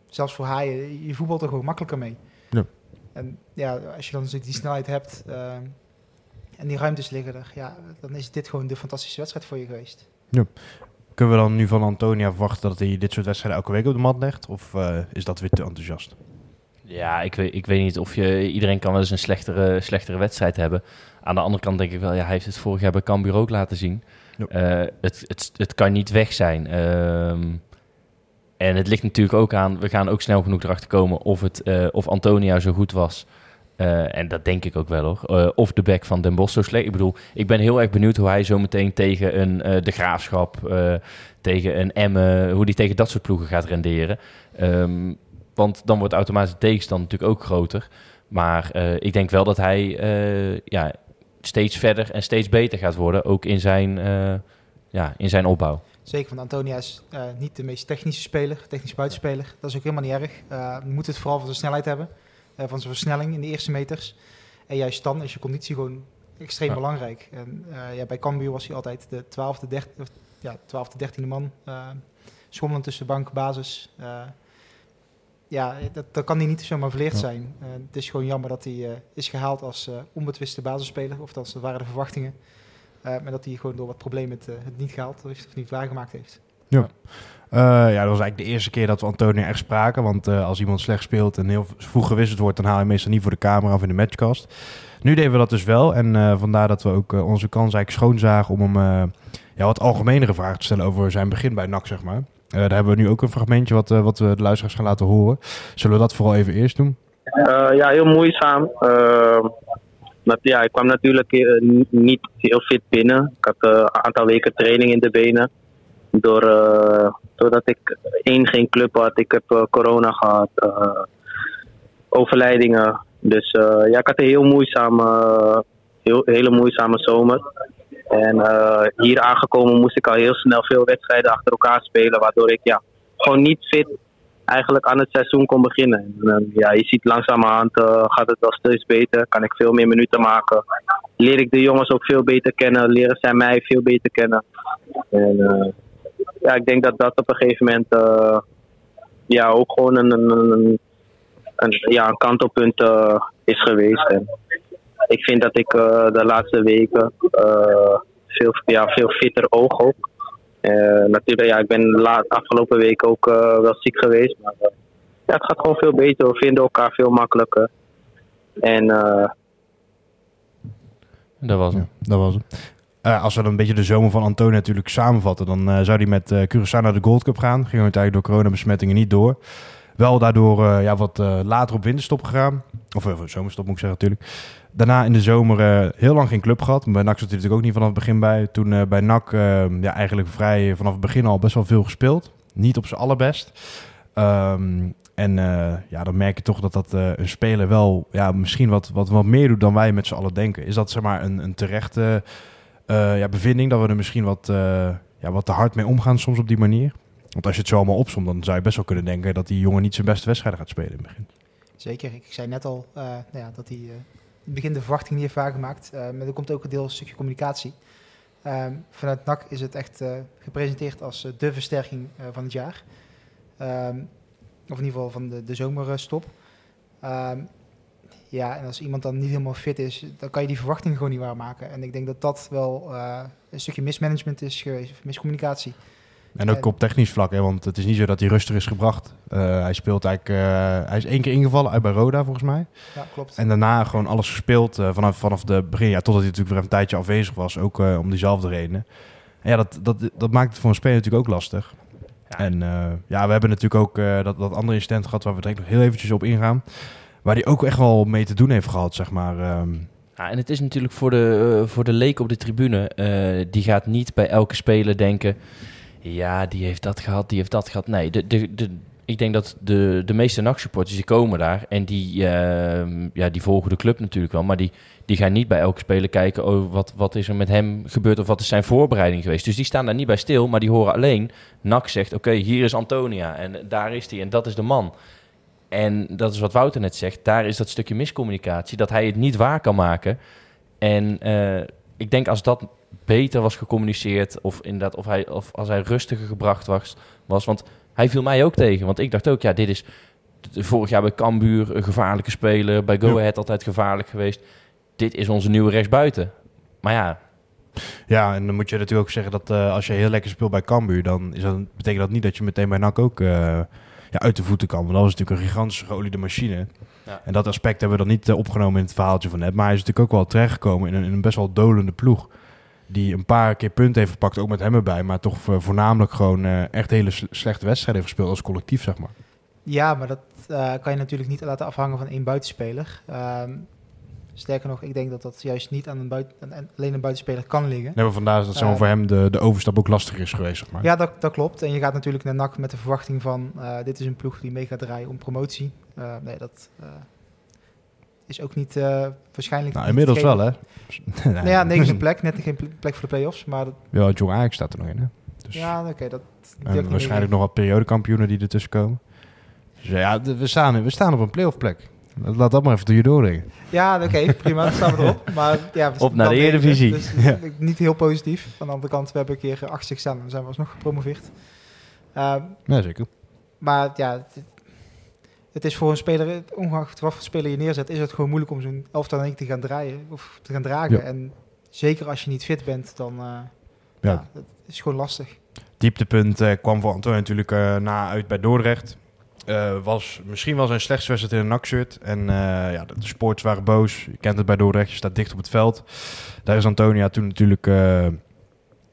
zelfs voor Haaien, je voetbalt er gewoon makkelijker mee. Ja. En ja, als je dan dus die snelheid hebt eh, en die ruimtes liggen er, ja, dan is dit gewoon de fantastische wedstrijd voor je geweest. Kunnen we dan nu van Antonia verwachten dat hij dit soort wedstrijden elke week op de mat legt? Of eh, is dat weer te enthousiast? Ja, ik weet, ik weet niet of je... Iedereen kan wel eens een slechtere, slechtere wedstrijd hebben. Aan de andere kant denk ik wel... Ja, hij heeft het vorig jaar bij Cambuur ook laten zien. Ja. Eh, het, het, het kan niet weg zijn. Ehm, en het ligt natuurlijk ook aan... We gaan ook snel genoeg erachter komen of, het, eh, of Antonia zo goed was. Eh, en dat denk ik ook wel hoor. Of de back van Den Bosch zo slecht. Ik bedoel, ik ben heel erg benieuwd hoe hij zo meteen tegen een De Graafschap... tegen een Emmen... Hoe die tegen dat soort ploegen gaat renderen. Ehm, want dan wordt automatisch de tegenstand natuurlijk ook groter. Maar eh, ik denk wel dat hij eh, ja, steeds verder en steeds beter gaat worden. Ook in zijn, eh, ja, in zijn opbouw. Zeker, want Antonia is niet de meest technische speler, technische buitenspeler. Dat is ook helemaal niet erg. Je moet het vooral van zijn snelheid hebben, van zijn versnelling in de eerste meters. En juist dan is je conditie gewoon extreem Ja. belangrijk. En ja, bij Cambuur was hij altijd de 12e, 13e, of, ja, 12e 13e man. schommelend tussen bank, basis. Ja, dat, dat kan hij niet zomaar verleerd Ja. zijn. Eh, het is gewoon jammer dat hij eh, is gehaald als eh, onbetwiste basisspeler. Of dat waren de verwachtingen. Maar dat hij gewoon door wat problemen het, het niet gehaald heeft of niet waargemaakt heeft. Eh, ja, dat was eigenlijk de eerste keer dat we Antonia echt spraken. Want als iemand slecht speelt en heel vroeg gewisseld wordt, dan haal je meestal niet voor de camera of in de matchcast. Nu deden we dat dus wel. En vandaar dat we ook onze kans eigenlijk schoonzagen om hem ja, wat algemenere vragen te stellen over zijn begin bij NAC, zeg maar. Eh, daar hebben we nu ook een fragmentje wat, eh, wat we de luisteraars gaan laten horen. Zullen we dat vooral even eerst doen? Eh, ja, heel moeizaam. Eh, dat, ja, ik kwam natuurlijk niet- heel fit binnen. Ik had een aantal weken training in de benen. Door, doordat ik één geen club had. Ik heb eh, corona gehad. eh, overlijdingen. Dus ja, ik had een heel moeizame, heel, hele moeizame zomer. En eh, hier aangekomen moest ik al heel snel veel wedstrijden achter elkaar spelen. Waardoor ik ja, gewoon niet fit eigenlijk aan het seizoen kon beginnen. En, eh, ja, je ziet langzamerhand uh, gaat het wel steeds beter. Kan ik veel meer minuten maken. Leer ik de jongens ook veel beter kennen. Leren zij mij veel beter kennen. En ja, ik denk dat dat op een gegeven moment ja, ook gewoon een, een, een, ja, kantelpunt is geweest. Ik vind dat ik de laatste weken veel, ja, veel fitter oog ook. Uh, natuurlijk, ja, ik ben de afgelopen week ook uh, wel ziek geweest. Maar uh, ja, het gaat gewoon veel beter. We vinden elkaar veel makkelijker. En Dat was hem. Ja, dat was het. Eh, als we dan een beetje de zomer van Antonio natuurlijk samenvatten, dan eh, zou hij met eh Curaçao naar de Gold Cup gaan. Ging uiteindelijk door coronabesmettingen niet door. Wel daardoor eh, ja, wat eh, later op winterstop gegaan. Of eh, zomerstop moet ik zeggen natuurlijk. Daarna in de zomer eh, heel lang geen club gehad. Bij NAC zat hij natuurlijk ook niet vanaf het begin bij. Toen eh, bij NAC eh, ja, eigenlijk vrij vanaf het begin al best wel veel gespeeld. Niet op zijn allerbest. Ehm, en eh, ja, dan merk je toch dat dat een speler wel ja, misschien wat, wat, wat meer doet dan wij met z'n allen denken. Is dat zeg maar een, een terechte ja, bevinding dat we er misschien wat, ja, wat te hard mee omgaan soms op die manier? Want als je het zo allemaal opzomt, dan zou je best wel kunnen denken dat die jongen niet zijn beste wedstrijden gaat spelen in het begin. Zeker. Ik zei net al nou ja, dat hij begin de verwachting niet heeft waargemaakt. Eh, maar er komt ook een deel een stukje communicatie. Ehm, vanuit NAC is het echt eh, gepresenteerd als eh, de versterking van het jaar. Ehm, of in ieder geval van de, de zomerstop. Ehm, ja, en als iemand dan niet helemaal fit is, dan kan je die verwachting gewoon niet waarmaken. En ik denk dat dat wel een stukje mismanagement is geweest, of miscommunicatie. En ook op technisch vlak, hè, want het is niet zo dat hij rustig is gebracht. Eh, hij speelt eigenlijk, eh, hij is één keer ingevallen uit bij Roda volgens mij. Ja, klopt. En daarna gewoon alles gespeeld eh, vanaf, vanaf de begin. Ja, totdat hij natuurlijk weer een tijdje afwezig was, ook eh, om diezelfde redenen. En ja, dat, dat, dat maakt het voor een speler natuurlijk ook lastig. Ja. En eh, ja, we hebben natuurlijk ook eh, dat, dat andere incident gehad waar we direct nog heel eventjes op ingaan. Waar hij ook echt wel mee te doen heeft gehad, zeg maar. Ehm, Ja, en het is natuurlijk voor de, voor de leek op de tribune. eh, die gaat niet bij elke speler denken... Ja, die heeft dat gehad, die heeft dat gehad. Nee, de, de, de, ik denk dat de, de meeste nachtsupporters die komen daar... en die, ehm, ja, die volgen de club natuurlijk wel... maar die, die gaan niet bij elke speler kijken... Oh, wat, wat is er met hem gebeurd of wat is zijn voorbereiding geweest. Dus die staan daar niet bij stil, maar die horen alleen... NAC zegt, oké, hier is Antonia en daar is hij en dat is de man... En dat is wat Wouter net zegt. Daar is dat stukje miscommunicatie. Dat hij het niet waar kan maken. En eh, ik denk als dat beter was gecommuniceerd. Of, inderdaad, of, hij, of als hij rustiger gebracht was, was. Want hij viel mij ook tegen. Want ik dacht ook, ja, dit is vorig jaar bij Cambuur een gevaarlijke speler. Bij Go. Ahead altijd gevaarlijk geweest. Dit is onze nieuwe rechtsbuiten. Maar ja, ja, en dan moet je natuurlijk ook zeggen dat eh, als je heel lekker speelt bij Cambuur... dan is dat, betekent dat niet dat je meteen bij NAC ook eh, ja, uit de voeten kan. Want dat is natuurlijk een gigantische geoliede machine. Ja. En dat aspect hebben we dan niet eh, opgenomen in het verhaaltje van net. Maar hij is natuurlijk ook wel terechtgekomen in een, in een best wel dolende ploeg. Die een paar keer punten heeft gepakt, ook met hem erbij. Maar toch vo- voornamelijk gewoon eh, echt hele sle- slechte wedstrijden heeft gespeeld als collectief, zeg maar. Ja, maar dat eh, kan je natuurlijk niet laten afhangen van één buitenspeler. Ehm, sterker nog, ik denk dat dat juist niet aan een buiten, aan- alleen een buitenspeler kan liggen. Nee, maar vandaar is dat Eh, voor hem de, de overstap ook lastig is geweest, zeg maar. Ja, dat, dat klopt. En je gaat natuurlijk naar NAC met de verwachting van... eh, dit is een ploeg die mee gaat draaien om promotie. Eh, nee, dat eh, is ook niet eh, waarschijnlijk... Nou, niet inmiddels wel, hè? Nou ja, negende plek. Net geen pl- plek voor de play-offs. Maar dat, Ja, Jong Ajax staat er nog in, hè? Dus, ja, oké. dat en waarschijnlijk nog wat periodekampioenen die ertussen komen. Dus ja, we staan, we staan op een playoff plek. Laat dat maar even door je doordenken. Ja, oké, prima. Dan staan we erop. Maar, ja, we Op naar de Eredivisie. Dus Ja. niet heel positief. Aan de andere kant, we hebben een keer achter gestaan en zijn we alsnog gepromoveerd. Ehm, Ja, zeker. maar ja, het, het is voor een speler, ongeacht wat voor speler je neerzet, is het gewoon moeilijk om zo'n elftal één keer te gaan draaien of te gaan dragen. Ja. En zeker als je niet fit bent, dan eh Ja. ja. dat is gewoon lastig. Dieptepunt eh, kwam voor Antonio natuurlijk eh, na uit bij Dordrecht. Was misschien wel zijn slechtste wedstrijd in een NAC-shirt. En ja, de, de sports waren boos. Je kent het bij Dordrecht, je staat dicht op het veld. Daar is Antonia toen natuurlijk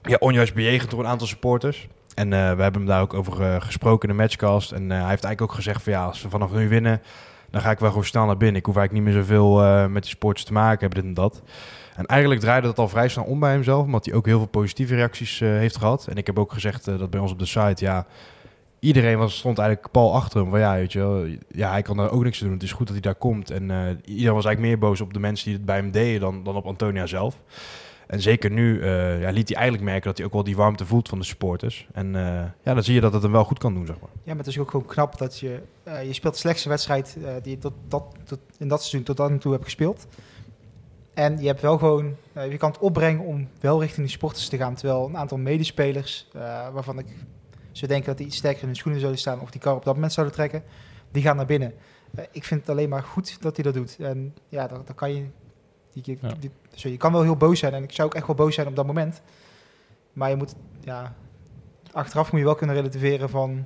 ja, onjuist bejegend door een aantal supporters. En eh, we hebben hem daar ook over eh, gesproken in de matchcast. En eh, hij heeft eigenlijk ook gezegd van ja, als we vanaf nu winnen, dan ga ik wel gewoon snel naar binnen. Ik hoef eigenlijk niet meer zoveel met die sports te maken hebben, dit en dat. En eigenlijk draaide dat al vrij snel om bij hemzelf, omdat hij ook heel veel positieve reacties heeft gehad. En ik heb ook gezegd dat bij ons op de site, ja, iedereen was, stond eigenlijk pal achter hem. Van ja, weet je wel, ja, hij kan daar ook niks aan doen. Het is goed dat hij daar komt. En eh, iedereen was eigenlijk meer boos op de mensen die het bij hem deden dan, dan op Antonia zelf. En zeker nu eh, ja, liet hij eigenlijk merken dat hij ook wel die warmte voelt van de supporters. En eh, ja, dan zie je dat het hem wel goed kan doen, zeg maar. Ja, maar het is ook gewoon knap dat je... eh, je speelt de slechtste wedstrijd die je tot, dat, in dat seizoen tot dan toe hebt gespeeld. En je hebt wel gewoon... je kan het opbrengen om wel richting die sporters te gaan. Terwijl een aantal medespelers, waarvan ik zou denken dat die iets sterker in hun schoenen zouden staan... of die kar op dat moment zouden trekken, die gaan naar binnen. Ik vind het alleen maar goed dat hij dat doet. En ja, dan kan je... Die, die- Ja. die- zo, je kan wel heel boos zijn. En ik zou ook echt wel boos zijn op dat moment. Maar je moet... Ja, achteraf moet je wel kunnen relativeren van...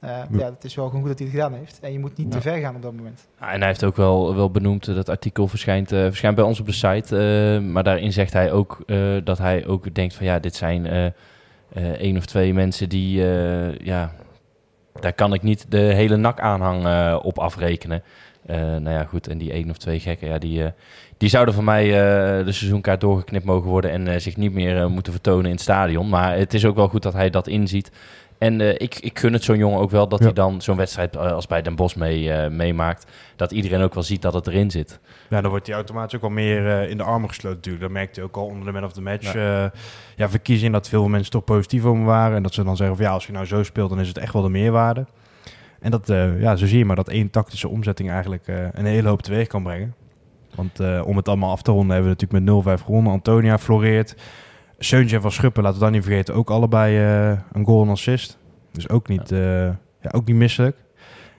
Eh, ja. het is wel gewoon goed dat hij het gedaan heeft. En je moet niet te ver gaan op dat moment. Ja, en hij heeft ook wel, wel benoemd, dat artikel verschijnt, uh, verschijnt bij ons op de site. Uh, maar daarin zegt hij ook dat hij ook denkt van ja, dit zijn één of twee mensen die, ja, daar kan ik niet de hele nak-aanhang op afrekenen. Nou ja, goed, en die één of twee gekken, ja, die, die zouden van mij de seizoenkaart doorgeknipt mogen worden en zich niet meer moeten vertonen in het stadion. Maar het is ook wel goed dat hij dat inziet. En ik, ik gun het zo'n jongen ook wel dat hij dan zo'n wedstrijd eh, als bij Den Bosch mee, meemaakt. Dat iedereen ook wel ziet dat het erin zit. Ja, dan wordt hij automatisch ook wel meer in de armen gesloten natuurlijk. Dat merkte hij ook al onder de man of the match. Ja, ja verkiezing dat veel mensen toch positief over waren. En dat ze dan zeggen van ja, als je nou zo speelt, dan is het echt wel de meerwaarde. En dat, ja, zo zie je maar dat één tactische omzetting eigenlijk een hele hoop teweeg kan brengen. Want om het allemaal af te ronden hebben we natuurlijk met 0-5 gewonnen. Antonia floreert. Seuntje Van Schuppen, laten we dat niet vergeten, ook allebei een goal en assist. Dus ook niet, uh, ja, ook niet misselijk.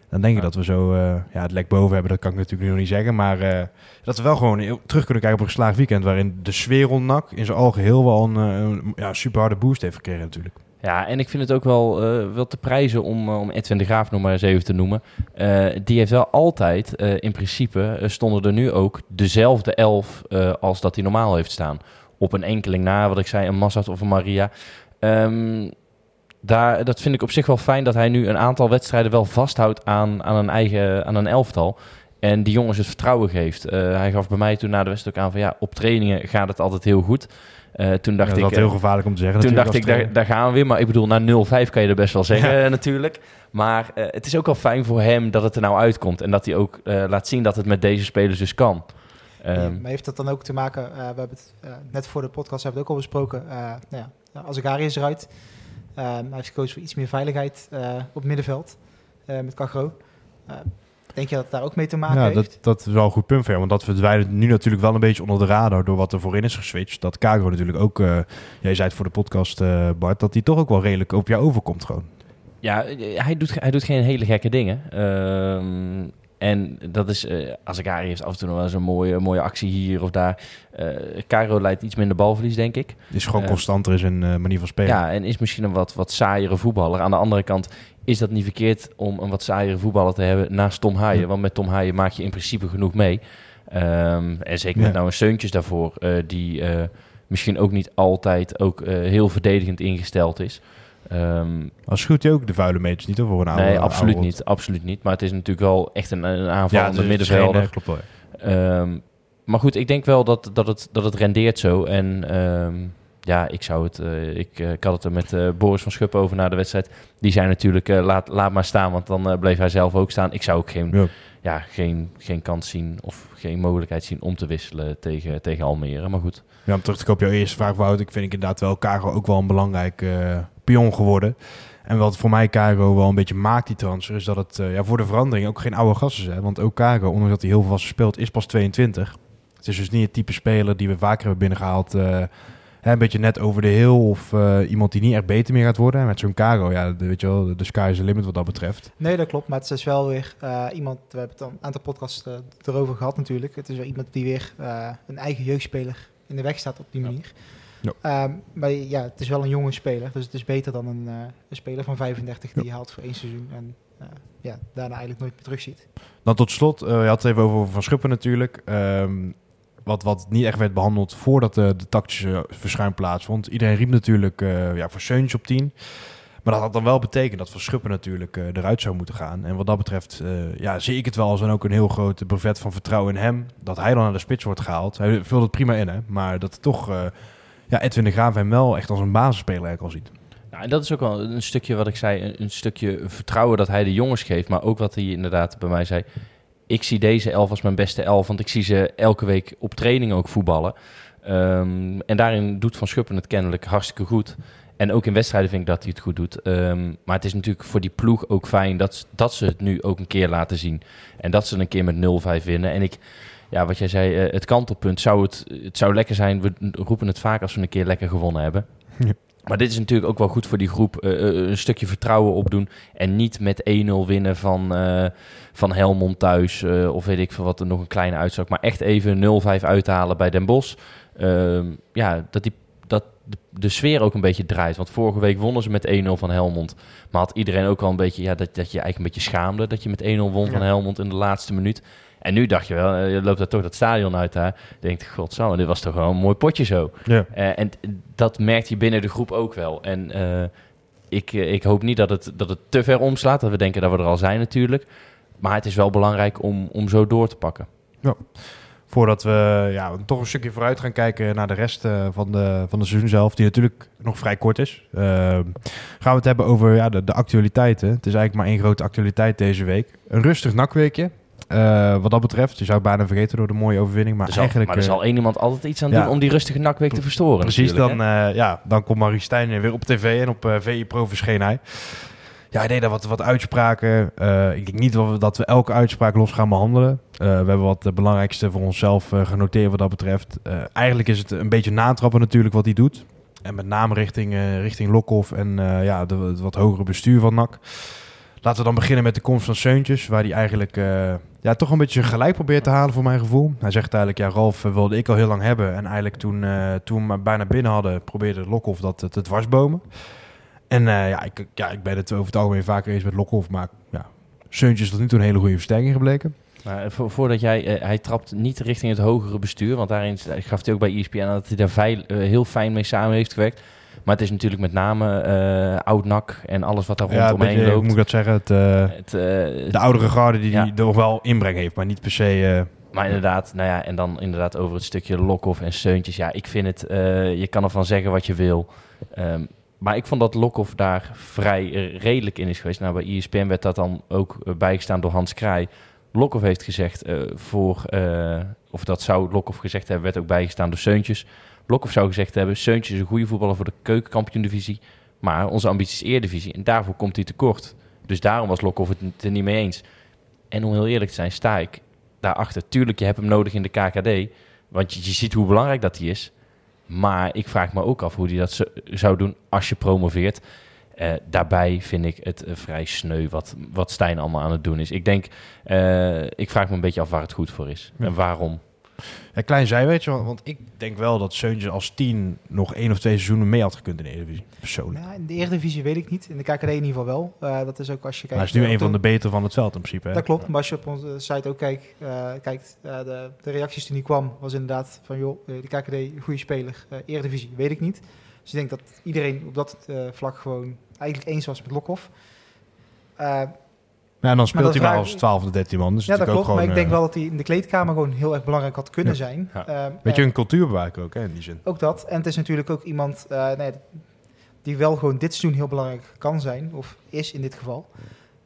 Dan denk ik dat we zo uh, ja, het lek boven hebben, dat kan ik natuurlijk nu nog niet zeggen. Maar dat we wel gewoon terug kunnen kijken op een geslaagd weekend... waarin de sfeer in zijn algeheel wel een, een ja, super harde boost heeft gekregen natuurlijk. Ja, en ik vind het ook wel, uh, wel te prijzen om, om Edwin de Graaf nog maar eens te noemen. Uh, die heeft wel altijd, in principe, stonden er nu ook dezelfde elf als dat hij normaal heeft staan op een enkeling na, wat ik zei, een Massad of een Maria. Um, daar, dat vind ik op zich wel fijn dat hij nu een aantal wedstrijden wel vasthoudt aan, aan een eigen aan een elftal. En die jongens het vertrouwen geeft. Hij gaf bij mij toen na de wedstrijd ook aan van ja, op trainingen gaat het altijd heel goed. Uh, toen dacht ja, ik. Dat is heel gevaarlijk om te zeggen. Toen dacht ik, daar, daar, gaan we weer. Maar ik bedoel, na 0-5 kan je er best wel zeggen, ja. natuurlijk. Maar uh, het is ook wel fijn voor hem dat het er nou uitkomt. En dat hij ook laat zien dat het met deze spelers dus kan. Um, maar heeft dat dan ook te maken, uh, we hebben het uh, net voor de podcast hebben we het ook al besproken, uh, nou ja, Azegari is eruit. hij heeft gekozen voor iets meer veiligheid op middenveld met Cagro. Denk je dat het daar ook mee te maken ja, heeft? Dat, dat is wel een goed punt, Ver, want dat verdwijnt nu natuurlijk wel een beetje onder de radar door wat er voorin is geswitcht. Dat Cagro natuurlijk ook, jij zei het voor de podcast Bart, dat hij toch ook wel redelijk op jou overkomt gewoon. Ja, hij doet, hij doet geen hele gekke dingen. Ehm, en dat is, uh, Azagari heeft af en toe nog wel eens een mooie, mooie actie hier of daar. Uh, Caro leidt iets minder balverlies, denk ik. Is gewoon uh, constanter in zijn manier van spelen. Ja, en is misschien een wat, wat saaiere voetballer. Aan de andere kant is dat niet verkeerd om een wat saaiere voetballer te hebben naast Tom Haaien. Ja. Want met Tom Haaien maak je in principe genoeg mee. Um, en zeker met ja. nou een Seuntjes daarvoor, die misschien ook niet altijd ook heel verdedigend ingesteld is. Um, Als schuurt hij ook de vuile meters niet over een oude Nee, absoluut oude niet, absoluut niet. Maar het is natuurlijk wel echt een, een aanvallende ja, middenvelder. Geen, klopt wel. Um, maar goed, ik denk wel dat, dat, het, dat het rendeert zo. En um, ja, ik zou het... Uh, ik, uh, ik had het er met uh, Boris van Schuppen over na de wedstrijd. Die zei natuurlijk, laat, laat maar staan, want dan bleef hij zelf ook staan. Ik zou ook geen, ja. Ja, geen, geen kans zien of geen mogelijkheid zien om te wisselen tegen, tegen Almere. Maar goed. Ja, om terug te komen op jouw eerste vraag, Wout. Ik vind ik inderdaad wel Caro ook wel een belangrijk pion geworden. En wat voor mij Caro wel een beetje maakt, die transfer, is dat het uh, ja, voor de verandering ook geen oude gast is. Hè? Want ook Caro, ondanks dat hij heel veel vaste speelt, is pas 22. Het is dus niet het type speler die we vaker hebben binnengehaald. Uh, hè, een beetje net over de heel of uh, iemand die niet echt beter meer gaat worden. En met zo'n Caro, ja, de, weet je wel, de sky is the limit wat dat betreft. Nee, dat klopt. Maar het is wel weer iemand, we hebben het al een aantal podcasts erover gehad natuurlijk. Het is wel iemand die weer een eigen jeugdspeler in de weg staat op die manier. Ja. Um, maar ja, het is wel een jonge speler, dus het is beter dan een, uh, een speler van 35 die je haalt voor één seizoen en uh, ja, daarna eigenlijk nooit meer terugziet. Dan tot slot, uh, je had het even over Van Schuppen natuurlijk. Um, wat, wat niet echt werd behandeld voordat de, de tactische verschuim plaatsvond. Iedereen riep natuurlijk ja, voor Seuntje op 10. Maar dat had dan wel betekend dat Van Schuppen natuurlijk eruit zou moeten gaan. En wat dat betreft ja, zie ik het wel als een, ook een heel groot brevet van vertrouwen in hem. Dat hij dan naar de spits wordt gehaald. Hij vult het prima in, hè. Maar dat toch ja, Edwin de Graaf hem wel echt als een basisspeler eigenlijk al ziet. Ja, en dat is ook wel een stukje wat ik zei, een, stukje vertrouwen dat hij de jongens geeft. Maar ook wat hij inderdaad bij mij zei. Ik zie deze elf als mijn beste elf, want ik zie ze elke week op training ook voetballen. Um, en daarin doet Van Schuppen het kennelijk hartstikke goed. En ook in wedstrijden vind ik dat hij het goed doet. Um, maar het is natuurlijk voor die ploeg ook fijn dat, dat ze het nu ook een keer laten zien. En dat ze een keer met 0-5 winnen. En ik, ja, wat jij zei, uh, het kantelpunt zou het, het zou lekker zijn. We roepen het vaak als we een keer lekker gewonnen hebben. Ja. Maar dit is natuurlijk ook wel goed voor die groep. Uh, een stukje vertrouwen opdoen. En niet met 1-0 winnen van, uh, van Helmond thuis. of weet ik veel wat, er nog een kleine uitzak. Maar echt even 0-5 uithalen bij Den Bosch. Ehm, ja, dat, die, dat de, de sfeer ook een beetje draait. Want vorige week wonnen ze met 1-0 van Helmond. Maar had iedereen ook al een beetje, ja, dat, dat je eigenlijk een beetje schaamde dat je met 1-0 won van Helmond in de laatste minuut. En nu dacht je wel, eh, je loopt daar toch dat stadion uit daar. Denkt, godsamme, dit was toch gewoon een mooi potje zo. Ja. Eh, en dat merkt je binnen de groep ook wel. En eh, ik, ik hoop niet dat het, dat het te ver omslaat. Dat we denken dat we er al zijn natuurlijk. Maar het is wel belangrijk om, om zo door te pakken. Voordat we ja, toch een stukje vooruit gaan kijken naar de rest van, de, van de seizoen zelf, die natuurlijk nog vrij kort is, gaan we het hebben over ja, de, de actualiteiten. Het is eigenlijk maar één grote actualiteit deze week. Een rustig nakweekje. Eh, wat dat betreft, je zou het bijna vergeten door de mooie overwinning. Maar Er zal, eigenlijk. maar er eh, zal één iemand altijd iets aan ja. doen om die rustige nakweek te verstoren. Precies, dan, eh, ja, dan komt Marie Stijn weer op tv en op eh, VI Pro verscheen hij. Ja, hij deed daar wat, wat uitspraken. Ik denk niet dat we, dat we elke uitspraak los gaan behandelen. Eh, we hebben wat belangrijkste voor onszelf genoteerd wat dat betreft. Eigenlijk is het een beetje natrappen natuurlijk wat hij doet. En met name richting, richting Lokhoff en ja, de, het wat hogere bestuur van NAC. Laten we dan beginnen met de komst van Seuntjes, waar hij eigenlijk eh, ja, toch een beetje gelijk probeert te halen voor mijn gevoel. Hij zegt eigenlijk, ja Ralf eh, wilde ik al heel lang hebben. En eigenlijk toen, eh, toen we bijna binnen hadden, probeerde Lokhoff dat te dwarsbomen. En ja, ik, ja, ik ben het over het algemeen vaker eens met Lokhoff, maar ja, Seuntjes is tot nu toe een hele goede versterking gebleken. Maar vo- voordat jij, hij trapt niet richting het hogere bestuur, want daarin gaf hij ook bij ESPN dat hij daar heel fijn mee samen heeft gewerkt. Maar het is natuurlijk met name eh oud-nak en alles wat daar Ja, een rondomheen beetje, loopt. moet ik dat zeggen? Het, eh, Het, eh, de oudere garde die, Ja. die er nog wel inbreng heeft, maar niet per se... Maar inderdaad, nou ja, en dan inderdaad over het stukje Lokhoff en Seuntjes. Ja, ik vind het, je kan ervan zeggen wat je wil. Ehm, maar ik vond dat Lokhoff daar vrij redelijk in is geweest. Nou, bij ESPN werd dat dan ook bijgestaan door Hans Kraai. Lokhoff heeft gezegd eh, voor, eh, of dat zou Lokhoff gezegd hebben, werd ook bijgestaan door Seuntjes. Lokhoff zou gezegd hebben, Seuntjes is een goede voetballer voor de keukenkampioen-divisie. Maar onze ambitie is eerdivisie en daarvoor komt hij tekort. Dus daarom was Lokhoff het er niet mee eens. En om heel eerlijk te zijn, sta ik daarachter. Tuurlijk, je hebt hem nodig in de KKD. Want je, je ziet hoe belangrijk dat hij is. Maar ik vraag me ook af hoe hij dat zo- zou doen als je promoveert. Eh, daarbij vind ik het eh, vrij sneu wat, wat Stijn allemaal aan het doen is. Ik denk, eh, ik vraag me een beetje af waar het goed voor is. Ja. En waarom. Ja, klein zijweetje, want, want ik denk wel dat Seuntjes als tien nog één of twee seizoenen mee had gekund in de Eredivisie. Persoonlijk. Nou, in de Eredivisie weet ik niet. In de KKD in ieder geval wel. Eh, dat is ook als je kijkt... hij is nu een van de betere van het veld in principe. Hè? Dat klopt, maar als je op onze site ook kijkt, eh, kijkt eh, de, de reacties toen hij kwam, was inderdaad van joh, de KKD, een goede speler. Eh Eredivisie, weet ik niet. Dus ik denk dat iedereen op dat eh, vlak gewoon eigenlijk eens was met Lokhoff. Eh, Ja, en dan speelt hij maar vraag- als 12 of 13 man. Dus ja, dat klopt, ook maar ik denk eh, wel dat hij in de kleedkamer gewoon heel erg belangrijk had kunnen Ja. zijn. Ja. Eh, Weet je, en een cultuurbewaker ook hè, in die zin. ook dat. En het is natuurlijk ook iemand eh, nee, die wel gewoon dit seizoen heel belangrijk kan zijn, of is in dit geval.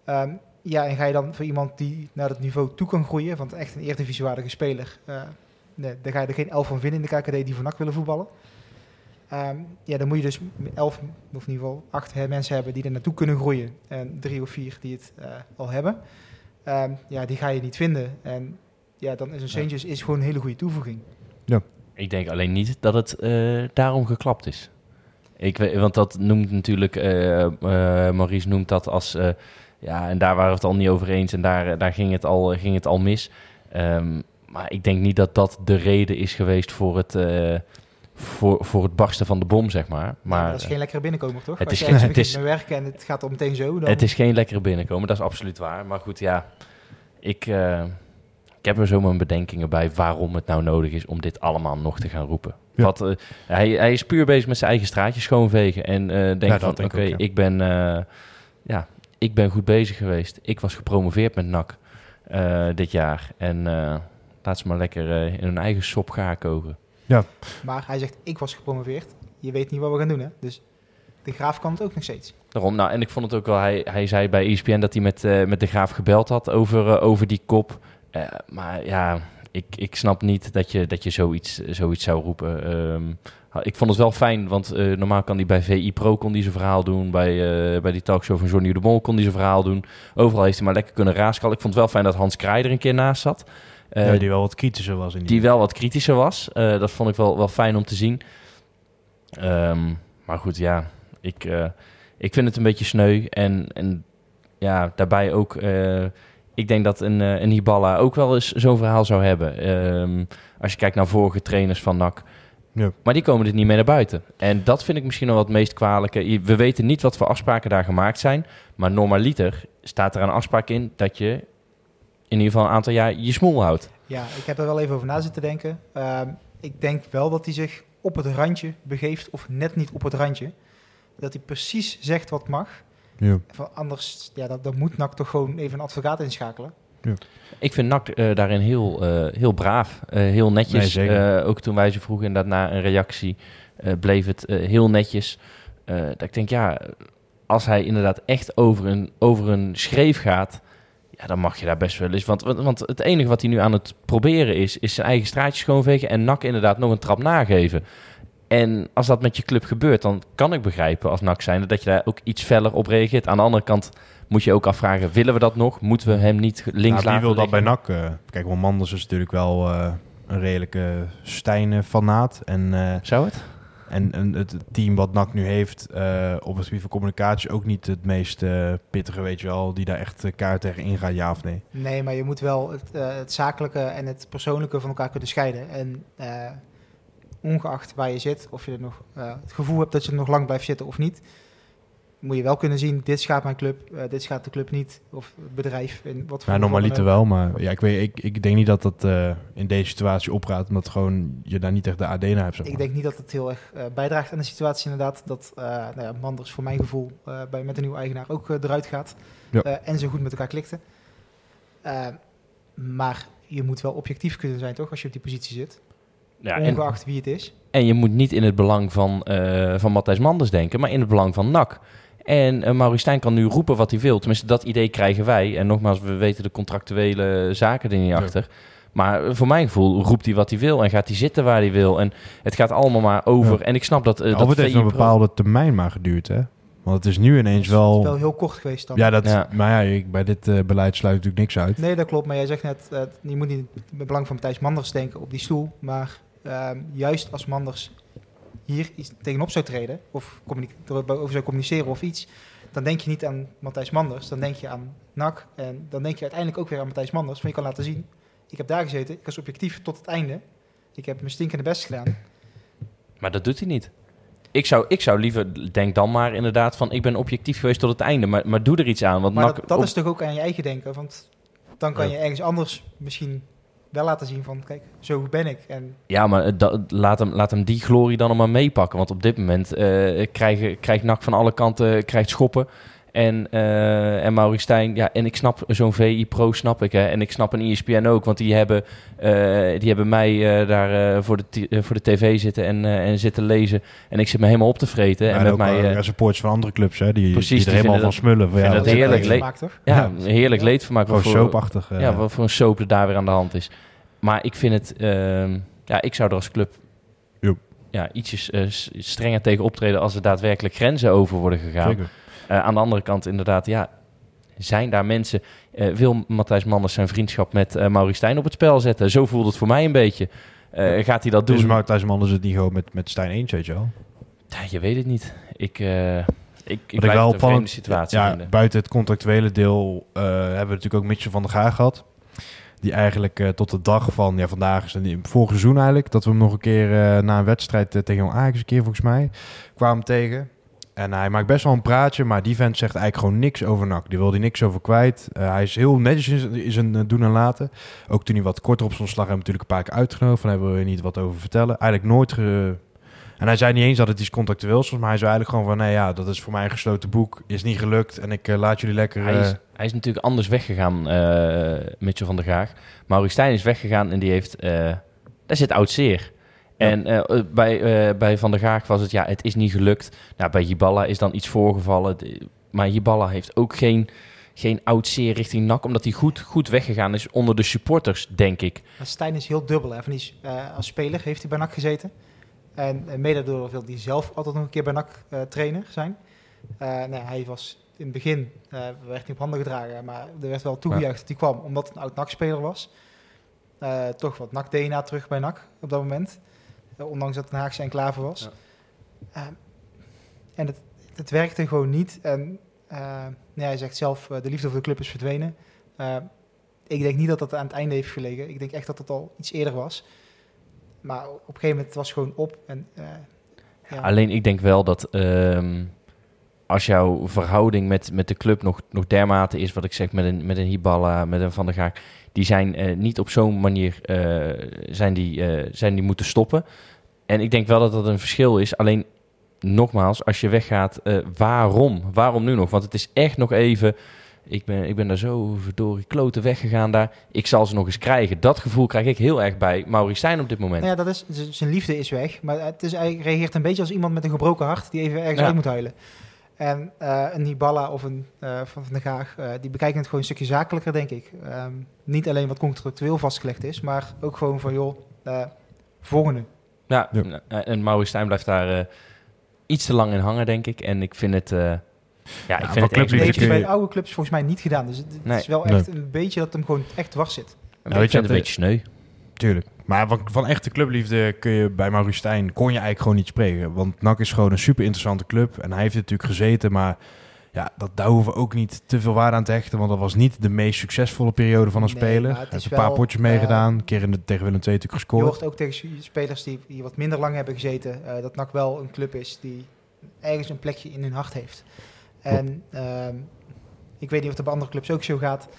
Ehm, ja, en ga je dan voor iemand die naar dat niveau toe kan groeien, want echt een eerdivisiewaardige speler, eh nee, daar ga je er geen elf van vinden in de KKD die NAC willen voetballen. Ehm, ja, dan moet je dus elf, of in ieder geval acht hè, mensen hebben die er naartoe kunnen groeien. En drie of vier die het eh, al hebben. Ehm, ja, die ga je niet vinden. En ja, dan is een Sanchez is gewoon een hele goede toevoeging. Ik denk alleen niet dat het eh, daarom geklapt is. Ik weet, want dat noemt natuurlijk, eh, eh, Maurice noemt dat als, eh, ja, en daar waren we het al niet over eens en daar, daar ging, het al, ging het al mis. Ehm, maar ik denk niet dat dat de reden is geweest voor het, eh, voor, voor het barsten van de bom, zeg maar. Maar Maar dat is geen lekkere binnenkomer, toch? het Als is geen- het is- werken en het gaat al meteen zo, dan... het is geen lekkere binnenkomen, dat is absoluut waar. Maar goed, ja, ik, eh, ik heb er zo mijn bedenkingen bij waarom het nou nodig is om dit allemaal nog te gaan roepen. Ja. Wat, eh, hij, hij is puur bezig met zijn eigen straatjes schoonvegen en eh denkt dat van, denk oké, ik ja. ben, eh, ja, ik ben goed bezig geweest. Ik was gepromoveerd met NAC eh, dit jaar en eh, laat ze maar lekker eh, in hun eigen sop gaan koken. Maar hij zegt, ik was gepromoveerd. Je weet niet wat we gaan doen, hè? Dus de graaf kan het ook nog steeds. Daarom, nou, en ik vond het ook wel, hij, hij zei bij ESPN dat hij met, eh, met de Graaf gebeld had over, eh, over die kop. Eh, maar ja, ik, ik snap niet dat je, dat je zoiets, zoiets zou roepen. Ehm, ik vond het wel fijn, want eh, normaal kan hij bij VI Pro kon hij zijn verhaal doen. Bij, eh, bij die talkshow van Johnny de Mol kon hij zijn verhaal doen. Overal heeft hij maar lekker kunnen raaskallen. Ik vond het wel fijn dat Hans Kraai er een keer naast zat. Eh, ja, die wel wat kritischer was in die. die wel wat kritischer was. Eh, dat vond ik wel, wel fijn om te zien. Ehm, maar goed, ja, ik, eh, ik vind het een beetje sneu. En, en ja, daarbij ook, ik denk dat een, een Hiballa ook wel eens zo'n verhaal zou hebben. Ehm, als je kijkt naar vorige trainers van NAC. Ja. Maar die komen er niet mee naar buiten. En dat vind ik misschien wel het meest kwalijke. We weten niet wat voor afspraken daar gemaakt zijn. Maar normaliter staat er een afspraak in dat je in ieder geval een aantal jaar je smoel houdt. Ja, ik heb er wel even over na zitten denken. Ehm, ik denk wel dat hij zich op het randje begeeft, of net niet op het randje. Dat hij precies zegt wat mag. Ja. Van anders, ja, dat, dan moet NAC toch gewoon even een advocaat inschakelen. Ik vind NAC eh, daarin heel, eh, heel braaf, eh, heel netjes. Nee, zeker. Eh, ook toen wij ze vroegen inderdaad na een reactie, eh, bleef het heel netjes. Eh, dat ik denk, ja, als hij inderdaad echt over een, over een schreef gaat, ja, dan mag je daar best wel eens. Want, want, het enige wat hij nu aan het proberen is, is zijn eigen straatje schoonvegen en NAC inderdaad nog een trap nageven. En als dat met je club gebeurt, dan kan ik begrijpen als NAC zijnde dat je daar ook iets feller op reageert. Aan de andere kant moet je ook afvragen, willen we dat nog? Moeten we hem niet links Nou, wie laten wil dat bij? NAC? eh, kijk, want Manders is natuurlijk wel eh, een redelijke Stijn-fanaat. En, eh, Zou het? En, en het team wat NAC nu heeft eh, op het gebied van communicatie... ook niet het meest eh, pittige, weet je wel... die daar echt eh, kaart tegen ingaat, ja of nee. Nee, maar je moet wel het, het zakelijke en het persoonlijke van elkaar kunnen scheiden. En ongeacht waar je zit, of je nog het gevoel hebt dat je nog lang blijft zitten of niet, moet je wel kunnen zien, dit schaadt mijn club, eh, dit schaadt de club niet, of het bedrijf. In wat voor Ja, normaliter wel, maar ja, ik, weet, ik, ik denk niet dat dat eh, in deze situatie opraadt... omdat gewoon je daar niet echt de AD naar hebt. Zeg Ik denk niet dat het heel erg eh, bijdraagt aan de situatie inderdaad. Dat eh nou ja, Manders voor mijn gevoel eh, bij, met een nieuwe eigenaar ook eruit gaat. Ja. Eh, en zo goed met elkaar klikte. Eh, maar je moet wel objectief kunnen zijn, toch? Als je op die positie zit. Ja, en, ongeacht wie het is. en je moet niet in het belang van, eh van Matthijs Manders denken, maar in het belang van NAC. En uh, Maurice Stijn kan nu roepen wat hij wil. Tenminste, dat idee krijgen wij. En nogmaals, we weten de contractuele zaken er niet achter. Maar eh, voor mijn gevoel roept hij wat hij wil en gaat hij zitten waar hij wil. En het gaat allemaal maar over. Ja. En ik snap dat... eh of dat het heeft een bepaalde termijn maar geduurd, hè? Want het is nu ineens Het is wel... wel heel kort geweest dan. Ja, dat, Ja. maar ja, ik, bij dit eh, beleid sluit natuurlijk niks uit. Nee, dat klopt. Maar jij zegt net, eh, je moet niet in het belang van Matthijs Manders denken op die stoel. Maar ehm, juist als Manders hier iets tegenop zou treden, of erover zou communiceren of iets, dan denk je niet aan Matthijs Manders, dan denk je aan NAC. En dan denk je uiteindelijk ook weer aan Matthijs Manders. Van je kan laten zien, ik heb daar gezeten, ik was objectief tot het einde. Ik heb mijn stinkende best gedaan. Maar dat doet hij niet. Ik zou, ik zou liever, denk dan maar inderdaad van... ik ben objectief geweest tot het einde, maar, maar doe er iets aan. Want Maar NAC dat, dat op- is toch ook aan je eigen denken. Want dan kan Ja. je ergens anders misschien wel laten zien van, kijk, zo ben ik. En Ja, maar eh, laat, hem, laat hem die glorie dan maar meepakken. Want op dit moment eh krijgt, krijgt NAC van alle kanten krijgt schoppen. En, eh en Stijn, ja, en ik snap zo'n VI Pro, snap ik. Hè. En ik snap een ESPN ook, want die hebben, eh, die hebben mij eh, daar voor, de voor de tv zitten en, en zitten lezen. En ik zit me helemaal op te vreten. Ja, en en met mij, supporters van andere clubs, hè? Die, Precies, die er die helemaal van smullen. Van, ja, dat heerlijk gemaakt, toch? ja, ja. heerlijk leed Gewoon voor, soapachtig. ja, wat voor een soap er daar weer aan de hand is. Maar ik vind het... ehm, ja, ik zou er als club... Ja, ietsjes strenger tegen optreden als er daadwerkelijk grenzen over worden gegaan. Zeker. Eh, aan de andere kant inderdaad, ja... Zijn daar mensen... eh, wil Matthijs Manders zijn vriendschap met eh Maurice Stijn op het spel zetten? Zo voelt het voor mij een beetje. Eh, Gaat hij dat doen? Dus maar Thijs Manders het niet gewoon met, met Stijn eens, weet je wel. Ja, je weet het niet. Ik, ik, ik ik wel een situatie Ja, vinden. buiten het contractuele deel hebben we natuurlijk ook Mitchell van der Gaag gehad. Die eigenlijk tot de dag van, ja vandaag is het vorig seizoen eigenlijk, dat we hem nog een keer na een wedstrijd tegen Jong Ajax een keer volgens mij kwamen tegen. En hij maakt best wel een praatje, maar die vent zegt eigenlijk gewoon niks over NAC. Die wil hij niks over kwijt. Eh, hij is heel netjes in zijn- zijn eh, doen en laten. Ook toen hij wat korter op stond slag, hebben we natuurlijk een paar keer uitgenodigd. Van, hebben we niet wat over vertellen. Eigenlijk nooit... Ge... En hij zei niet eens dat het iets contractueels was, maar hij zei eigenlijk gewoon van... Nee ja, dat is voor mij een gesloten boek. Is niet gelukt en ik eh, laat jullie lekker... Hij is, hij is natuurlijk anders weggegaan, Mitchell van der Gaag. Maurice Stijn is weggegaan en die heeft... daar zit oud zeer. En eh, bij, eh, bij Van der Gaag was het, ja, het is niet gelukt. Nou, bij Jiballa is dan iets voorgevallen. Maar Jiballa heeft ook geen, geen oud zeer richting NAC... omdat hij goed, goed weggegaan is onder de supporters, denk ik. Maar Stijn is heel dubbel. Hè. Van die, is, eh, als speler heeft hij bij NAC gezeten. En eh, mede door wil hij zelf altijd nog een keer bij NAC eh, trainer zijn. Eh, nou, hij was in het begin, eh werd niet op handen gedragen, maar er werd wel toegejuicht dat hij kwam, omdat het een oud NAC-speler was. Eh, toch wat NAC-DNA terug bij NAC op dat moment. Eh, ondanks dat het een Haagse enclave was. Eh, en het, het werkte gewoon niet. En eh, nou ja, hij zegt zelf, eh, de liefde voor de club is verdwenen. Eh, ik denk niet dat dat aan het einde heeft gelegen. Ik denk echt dat het al iets eerder was. maar op een gegeven moment was het gewoon op. En, eh, ja. Alleen ik denk wel dat ehm, als jouw verhouding met, met de club nog, nog dermate is, wat ik zeg, met een, met een Hiballa, met een Van der Gaak, die zijn eh, niet op zo'n manier eh, zijn die, eh, zijn die moeten stoppen. En ik denk wel dat dat een verschil is. Alleen nogmaals, als je weggaat, waarom? Waarom nu nog? Want het is echt nog even. Ik ben, ik ben daar zo verdorie kloten weggegaan daar. Ik zal ze nog eens krijgen. Dat gevoel krijg ik heel erg bij Maurice Stijn op dit moment. Nou ja, dat is, zijn liefde is weg. Maar het is, hij reageert een beetje als iemand met een gebroken hart die even ergens Ja. uit moet huilen. En eh, een Hiballa of een eh, Van der Gaag, eh, die bekijken het gewoon een stukje zakelijker, denk ik. Ehm, niet alleen wat contractueel vastgelegd is, maar ook gewoon van, joh, eh volgende. Ja, Ja. nou, en Maurice Stijn blijft daar eh, iets te lang in hangen, denk ik. En ik vind het... eh, ja, ik vind het heeft bij de oude clubs volgens mij niet gedaan. Dus het, het Nee. is wel echt een beetje dat hem gewoon echt dwars zit. Een Ja, weet je beetje, een beetje sneu. Tuurlijk. Maar van, van echte clubliefde kun je bij Maurice Stijn kon je eigenlijk gewoon niet spreken. Want NAC is gewoon een super interessante club. En hij heeft er natuurlijk gezeten, maar ja, dat, daar hoeven we ook niet te veel waarde aan te hechten. Want dat was niet de meest succesvolle periode van een Nee, speler. Hij het heeft een paar wel, potjes eh, meegedaan. Een keer in de, tegen Willem II natuurlijk Je gescoord. hoort ook tegen spelers die wat minder lang hebben gezeten, eh, dat NAC wel een club is die ergens een plekje in hun hart heeft. En ehm, ik weet niet of het bij andere clubs ook zo gaat.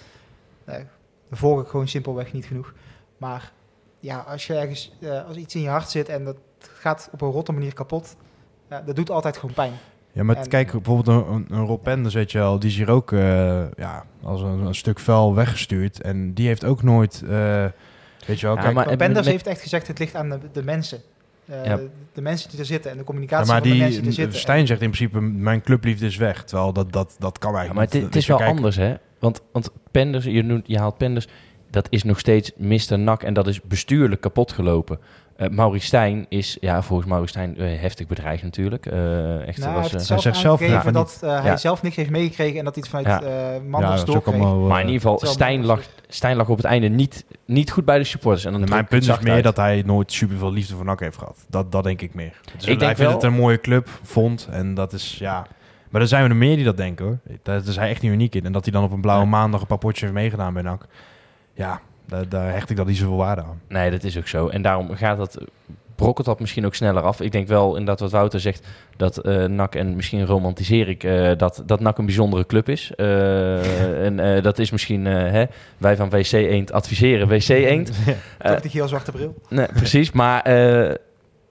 Uh, daar volg ik gewoon simpelweg niet genoeg. Maar ja, als je ergens, eh, als iets in je hart zit en dat gaat op een rotte manier kapot, ja, dat doet altijd gewoon pijn. Ja, maar En- kijk, bijvoorbeeld een, een, een Rob Penders, weet je wel, die is hier ook eh, ja, als een, een stuk vuil weggestuurd. En die heeft ook nooit, eh, weet je wel, Ja, kijk, maar- en Penders met- heeft echt gezegd, het ligt aan de, de mensen. Eh, Ja. De mensen die er zitten en de ja, communicatie maar van de mensen die die, er zitten. Stijn zegt in principe, mijn clubliefde is weg. Terwijl dat, dat, dat kan Ja, eigenlijk maar het, is wel anders, hè? Want, want Penders, je, noemt, je haalt Penders, dat is nog steeds Mr. Nak en dat is bestuurlijk kapot gelopen. Eh Maurice Stijn is, ja, volgens Maurice Stijn eh, heftig bedreigd natuurlijk. Eh echt, Nou, was, hij zelf zegt zelf aangegeven ja, dat hij zelf niks heeft meegekregen en dat hij het vanuit Ja. eh Ja, Manders allemaal... maar in ieder geval, Stijn lag, Stijn lag op het einde niet, niet goed bij de supporters. En dan mijn ik punt is meer uit. dat hij nooit super veel liefde voor NAC heeft gehad. Dat, dat denk ik meer. Dus denk hij vindt wel- het een mooie club, vond. En dat is, ja... Maar er zijn er meer die dat denken, hoor. Daar is hij echt niet uniek in. En dat hij dan op een blauwe maandag een paar potjes heeft meegedaan bij NAC. Ja, daar, daar hecht ik dat niet zoveel waarde aan. Nee, dat is ook zo. En daarom gaat dat, brokkelt dat misschien ook sneller af. Ik denk wel inderdaad wat Wouter zegt, dat eh NAC, en misschien romantiseer ik, eh, dat, dat NAC een bijzondere club is. Eh, en dat is misschien, hè, wij van WC Eend adviseren WC Eend. Eh, Toch die geel-zwarte bril. Nee, precies. Maar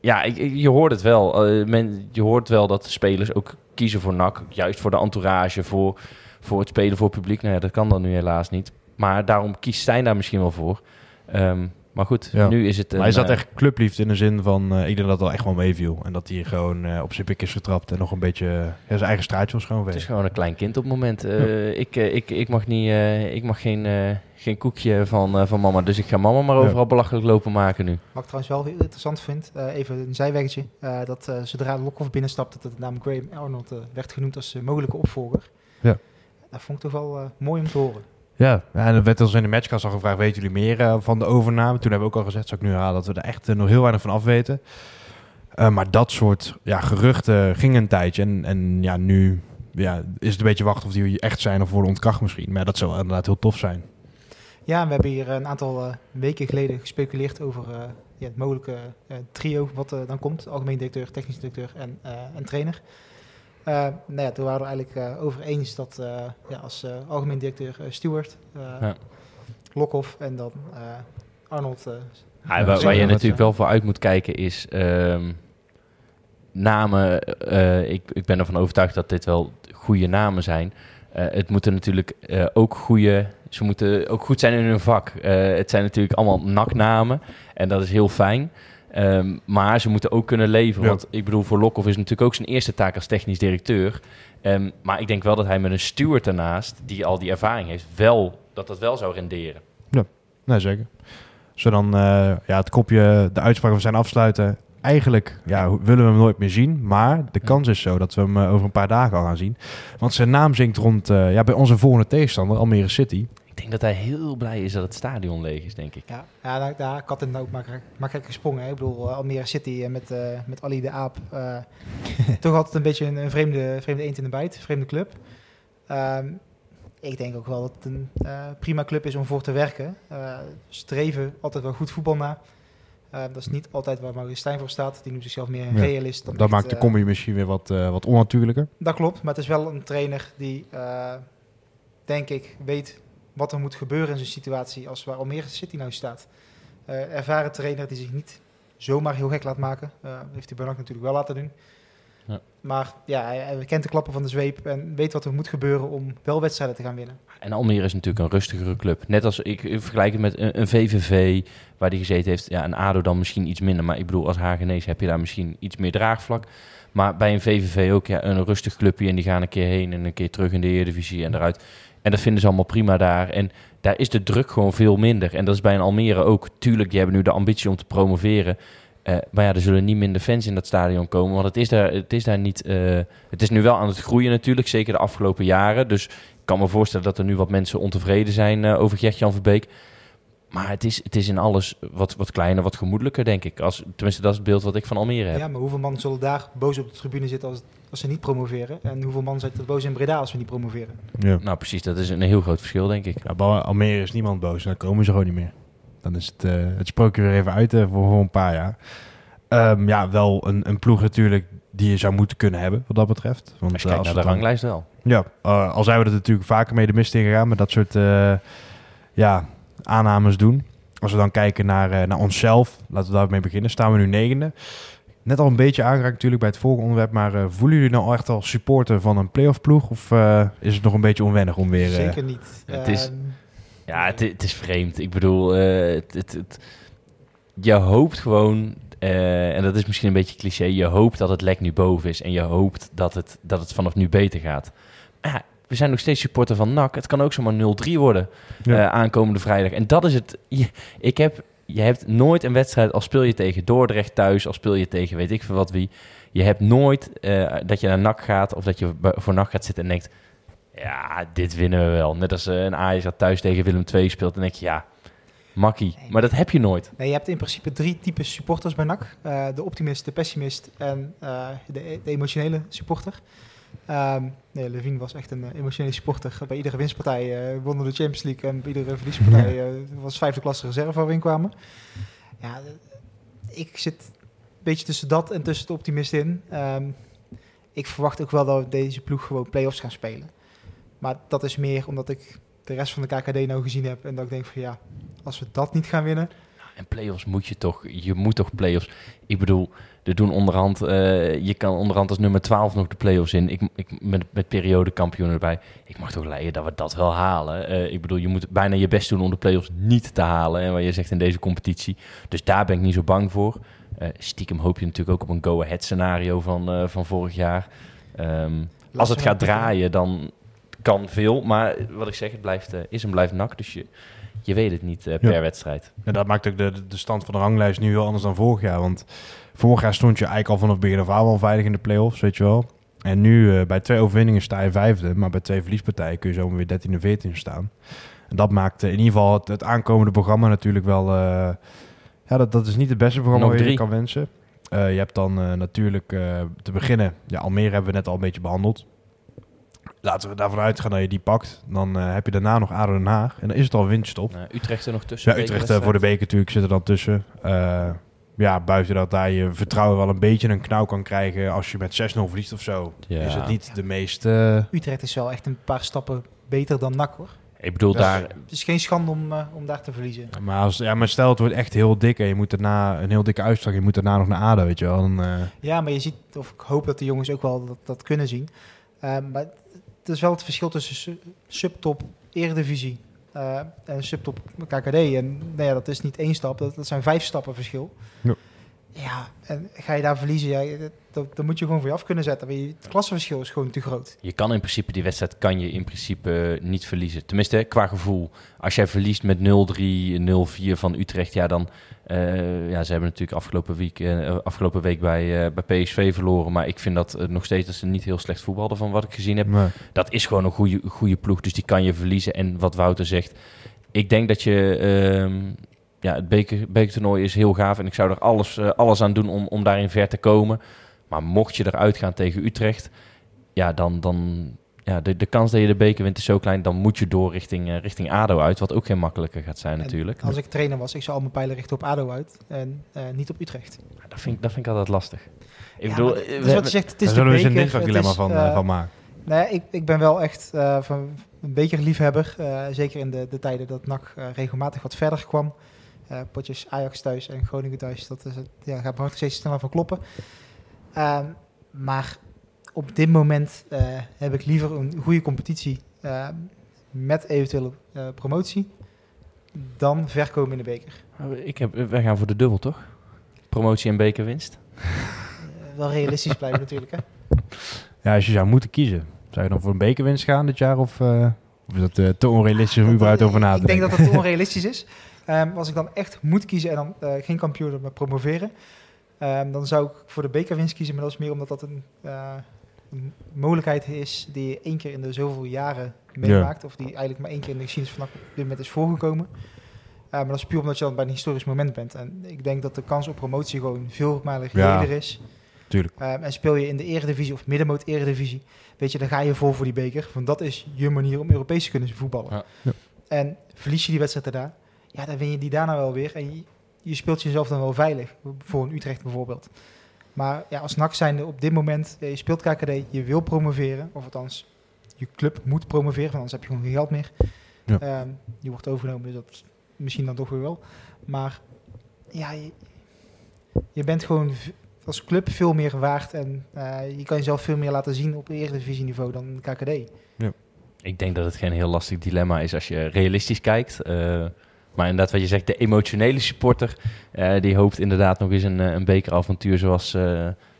ja, ik- ik- je hoort het wel. Men, je hoort wel dat de spelers ook kiezen voor NAC. Juist voor de entourage, voor, voor het spelen voor het publiek. Nou ja, dat kan dan nu helaas niet. Maar daarom kiest Stijn daar misschien wel voor. Ehm, maar goed, Ja. nu is het... Maar hij zat eh, echt clubliefde in de zin van... eh, ik denk dat dat echt wel meeviel. En dat hij gewoon eh, op zijn pik is getrapt. En nog een beetje... zijn eigen straatje was gewoon Het is gewoon een klein kind op het moment. Eh, ik, ik, ik mag, niet, eh, ik mag geen, eh, geen koekje van, eh, van mama. Dus ik ga mama maar Ja. overal belachelijk lopen maken nu. Wat ik trouwens wel heel interessant vind, eh, even een zijweggetje, eh, dat zodra Lokhoff binnenstapte, dat de naam Graham Arnold eh, werd genoemd als mogelijke opvolger. Ja. Dat vond ik toch wel mooi om te horen. Ja, en er werd ons in de matchcast al gevraagd... weten jullie meer eh, van de overname? Toen hebben we ook al gezegd, zou ik nu herhalen... dat we er echt eh, nog heel weinig van afweten. Eh, maar dat soort ja, geruchten gingen een tijdje. En, en ja, nu ja, is het een beetje wachten of die echt zijn... of worden ontkracht misschien. Maar dat zou inderdaad heel tof zijn. Ja, we hebben hier een aantal weken geleden gespeculeerd over ja, het mogelijke trio wat dan komt. Algemeen directeur, technisch directeur en, en trainer. Eh, nou ja, toen waren we eigenlijk eh, over eens dat eh, ja, als eh, algemeen directeur Stewart, eh Ja. Lokhoff en dan eh, Arnold. eh, Ja, waar, waar je natuurlijk wel voor uit moet kijken is ehm, namen. eh, ik, ik ben ervan overtuigd dat dit wel goede namen zijn. Eh, het moeten natuurlijk eh, ook goede. Ze moeten ook goed zijn in hun vak. Eh, het zijn natuurlijk allemaal naknamen en dat is heel fijn. Ehm, maar ze moeten ook kunnen leveren. Ja. Want ik bedoel, voor Lokhoff is natuurlijk ook zijn eerste taak als technisch directeur. Ehm, maar ik denk wel dat hij met een steward daarnaast, die al die ervaring heeft, wel, dat dat wel zou renderen. Nee, zeker. Zo dan eh, ja, het kopje, de uitspraak van zijn afsluiten. Eigenlijk ja, willen we hem nooit meer zien. Maar de kans is zo dat we hem eh, over een paar dagen al gaan zien. Want zijn naam zingt rond eh, ja, bij onze volgende tegenstander, Almere City. Ik denk dat hij heel blij is dat het stadion leeg is, denk ik. Ja, ja daar, daar kat en ook makkelijk, makkelijk gesprongen. Hè. Ik bedoel, eh, Almere City eh, met, eh, met Ali de Aap. eh, toch altijd een beetje een, een vreemde, vreemde eend in de bijt, vreemde club. Ehm, ik denk ook wel dat het een eh, prima club is om voor te werken. Eh, streven altijd wel goed voetbal na. Eh, dat is niet altijd waar Maurice Stijn voor staat. Die noemt zichzelf meer een Ja. realist. Dan Dat echt, maakt de combi misschien weer wat, eh, wat onnatuurlijker. Dat klopt, maar het is wel een trainer die, eh, denk ik, weet wat er moet gebeuren in zo'n situatie als waar Almere City nou staat. Eh, ervaren trainer die zich niet zomaar heel gek laat maken. Eh, heeft hij NAC natuurlijk wel laten doen. Ja. Maar ja, hij, hij kent de klappen van de zweep en weet wat er moet gebeuren om wel wedstrijden te gaan winnen. En Almere is natuurlijk een rustigere club. Net als ik, ik vergelijk het met een, een VVV waar die gezeten heeft. Ja, een ADO dan misschien iets minder. Maar ik bedoel, als Hagenees heb je daar misschien iets meer draagvlak. Maar bij een VVV ook ja, een rustig clubje. En die gaan een keer heen en een keer terug in de Eredivisie en eruit. En dat vinden ze allemaal prima daar. En daar is de druk gewoon veel minder. En dat is bij een Almere ook. Tuurlijk, die hebben nu de ambitie om te promoveren. Eh, maar ja, er zullen niet minder fans in dat stadion komen. Want het is daar, het is daar niet... eh, het is nu wel aan het groeien natuurlijk. Zeker de afgelopen jaren. Dus ik kan me voorstellen dat er nu wat mensen ontevreden zijn eh, over Gert-Jan Verbeek. Maar het is, het is in alles wat, wat kleiner, wat gemoedelijker, denk ik. Als, tenminste, dat is het beeld wat ik van Almere heb. Ja, maar hoeveel man zullen daar boos op de tribune zitten als, als ze niet promoveren? En hoeveel man zitten boos in Breda als we niet promoveren? Ja. Nou, precies. Dat is een heel groot verschil, denk ik. Ja, bij Almere is niemand boos. Dan komen ze gewoon niet meer. Dan is het, eh, het sprookje weer even uit eh, voor, voor een paar jaar. Ehm, ja, wel een, een ploeg natuurlijk die je zou moeten kunnen hebben, wat dat betreft. Want Als je eh, naar de ranglijst wel. Ja, eh, al zijn we er natuurlijk vaker mee de mist in gegaan met dat soort eh, ja, aannames doen. Als we dan kijken naar, eh, naar onszelf, laten we daarmee beginnen, staan we nu negende. Net al een beetje aangeraakt natuurlijk bij het volgende onderwerp, maar eh, voelen jullie nou echt al supporter van een playoff ploeg? Of eh, is het nog een beetje onwennig om weer... eh, Zeker niet. het is- Ehm, Ja, het, het is vreemd. Ik bedoel, eh, het, het, het- je hoopt gewoon, eh, en dat is misschien een beetje cliché, je hoopt dat het lek nu boven is en je hoopt dat het, dat het vanaf nu beter gaat. Maar ja, we zijn nog steeds supporter van NAC. Het kan ook zomaar 0-3 worden Ja. eh, aankomende vrijdag. En dat is het. Je, ik heb, je hebt nooit een wedstrijd, als speel je tegen Dordrecht thuis, als speel je tegen weet ik veel wat wie. Je hebt nooit eh, dat je naar NAC gaat of dat je voor NAC gaat zitten en denkt... Ja, dit winnen we wel. Net als eh, een Ajax dat thuis tegen Willem II speelt. Dan denk je, ja, makkie. Maar dat heb je nooit. Nee, je hebt in principe drie types supporters bij NAC. Eh, de optimist, de pessimist en de, de emotionele supporter. Ehm nee, Levine was echt een eh, emotionele supporter. Bij iedere winstpartij eh wonnen de Champions League en bij iedere verliespartij eh, was vijfde klasse reserve waar we in kwamen. Ja, ik zit een beetje tussen dat en tussen de optimist in. Ehm, ik verwacht ook wel dat we deze ploeg gewoon play-offs gaan spelen. Maar dat is meer omdat ik de rest van de KKD nou gezien heb en dat ik denk van ja, als we dat niet gaan winnen, En play-offs moet je toch, je moet toch play-offs. Ik bedoel, er doen onderhand, eh, je kan onderhand als nummer 12 nog de play-offs in. Ik, ik, met, met periodekampioen erbij. Ik mag toch leiden dat we dat wel halen. Eh, ik bedoel, je moet bijna je best doen om de play-offs niet te halen. En wat je zegt in deze competitie. Dus daar ben ik niet zo bang voor. Eh, stiekem hoop je natuurlijk ook op een go-ahead scenario van, van vorig jaar. Ehm, als het gaat draaien, dan kan veel. Maar wat ik zeg, het blijft, is en blijft nak. Dus je, je weet het niet eh, per Ja. wedstrijd. En dat maakt ook de, de stand van de ranglijst nu heel anders dan vorig jaar. Want vorig jaar stond je eigenlijk al vanaf begin af aan wel veilig in de play-offs, weet je wel. En nu eh, bij twee overwinningen sta je vijfde, maar bij twee verliespartijen kun je zomaar weer 13 en 14 staan. En dat maakt eh, in ieder geval het, het aankomende programma natuurlijk wel... ja, dat, dat is niet het beste programma wat je kan wensen. Je hebt dan natuurlijk te beginnen... Ja, Almere hebben we net al een beetje behandeld. Laten we daarvan uitgaan dat je die pakt. Dan eh, heb je daarna nog ADO Den Haag. En dan is het al windstop. Nou, Utrecht er nog tussen. Ja, Utrecht eh, voor de beker natuurlijk zit er dan tussen. Eh, ja, buiten dat daar je vertrouwen wel een beetje een knauw kan krijgen als je met 6-0 verliest of zo. Ja. Is het niet de meest... eh, Utrecht is wel echt een paar stappen beter dan NAC hoor. Ik bedoel, daar, Het is geen schande om, eh, om daar te verliezen. maar, als, ja, maar stel het wordt echt heel dik en je moet daarna een heel dikke uitslag. Je moet daarna nog naar ADO, weet je wel. Dan, eh, Ja, maar je ziet, of ik hoop dat de jongens ook wel dat, dat kunnen zien. Eh, maar het is wel het verschil tussen su- subtop Eredivisie eh, en subtop KKD. En nou ja, dat is niet één stap, dat, dat zijn vijf stappen verschil. Ja. Ja, en ga je daar verliezen, ja, dat, dat, dat moet je gewoon voor je af kunnen zetten. Want Het klassenverschil is gewoon te groot. je kan in principe die wedstrijd kan je in principe niet verliezen. Tenminste, qua gevoel. Als jij verliest met 0-3, 0-4 van Utrecht, ja dan... eh, ja, ze hebben natuurlijk afgelopen week, eh, afgelopen week bij, eh, bij PSV verloren. Maar ik vind dat nog steeds dat ze niet heel slecht voetbalden van wat ik gezien heb. Dat is gewoon een goede, goede ploeg, dus die kan je verliezen. En wat Wouter zegt, ik denk dat je... ehm, ja, het beker, bekertoernooi is heel gaaf en ik zou er alles, alles aan doen om, om daarin ver te komen. Maar mocht je eruit gaan tegen Utrecht, ja, dan, dan, ja, de, de kans dat je de beker wint is zo klein, dan moet je door richting, eh, richting ADO uit, wat ook geen makkelijker gaat zijn En natuurlijk. Als ik trainer was, ik zou al mijn pijlen richten op ADO uit en eh, niet op Utrecht. Dat vind, ik- dat vind ik altijd lastig. Ik Ja, bedoel, maar dat we is wat je zegt, het Daar is zullen de we eens een beker, dinsdagdilemma het is, van, eh, van maken. Nee, ik, ik ben wel echt eh, van een bekerliefhebber. eh zeker in de, de tijden dat NAC regelmatig wat verder kwam. Eh, potjes Ajax thuis en Groningen thuis. Dat is het, ja, gaat hart steeds sneller van kloppen. Ehm, maar op dit moment eh, heb ik liever een goede competitie eh, met eventuele eh, promotie dan verkomen in de beker. ik heb, wij gaan voor de dubbel, toch? Promotie en bekerwinst. Wel realistisch blijven natuurlijk. Hè? Ja, als je zou moeten kiezen, zou je dan voor een bekerwinst gaan dit jaar? Of, eh, of is dat te onrealistisch om Dat, überhaupt over na te Ik denk denken? dat het te onrealistisch is. Ehm, als ik dan echt moet kiezen en dan eh, geen kampioen maar promoveren, ehm, dan zou ik voor de bekerwinst kiezen. Maar dat is meer omdat dat een, eh, een mogelijkheid is die je één keer in de zoveel jaren meemaakt. Of die eigenlijk maar één keer in de geschiedenis van NAC op dit moment is voorgekomen. Eh, maar dat is puur omdat je dan bij een historisch moment bent. En ik denk dat de kans op promotie gewoon veel malig Ja. reëler is. Tuurlijk. Ehm, en speel je in de eredivisie of middenmoot eredivisie, weet je, dan ga je vol voor die beker. Want dat is je manier om Europees te kunnen voetballen. Ja. Ja. En verlies je die wedstrijd daarna, ja, dan win je die daarna wel weer. En je, je speelt jezelf dan wel veilig, voor een Utrecht bijvoorbeeld. Maar ja, als NAC zijnde op dit moment, je speelt KKD, je wil promoveren. Of althans, je club moet promoveren, want anders heb je gewoon geen geld meer. Ja. Ehm, die wordt overgenomen, dus dat misschien dan toch weer wel. Maar ja, je, je bent gewoon als club veel meer waard. En eh, je kan jezelf veel meer laten zien op eredivisieniveau dan KKD. Ik denk dat het geen heel lastig dilemma is als je realistisch kijkt. Eh, maar inderdaad, wat je zegt, de emotionele supporter... eh, die hoopt inderdaad nog eens een, eh, een bekeravontuur zoals, eh,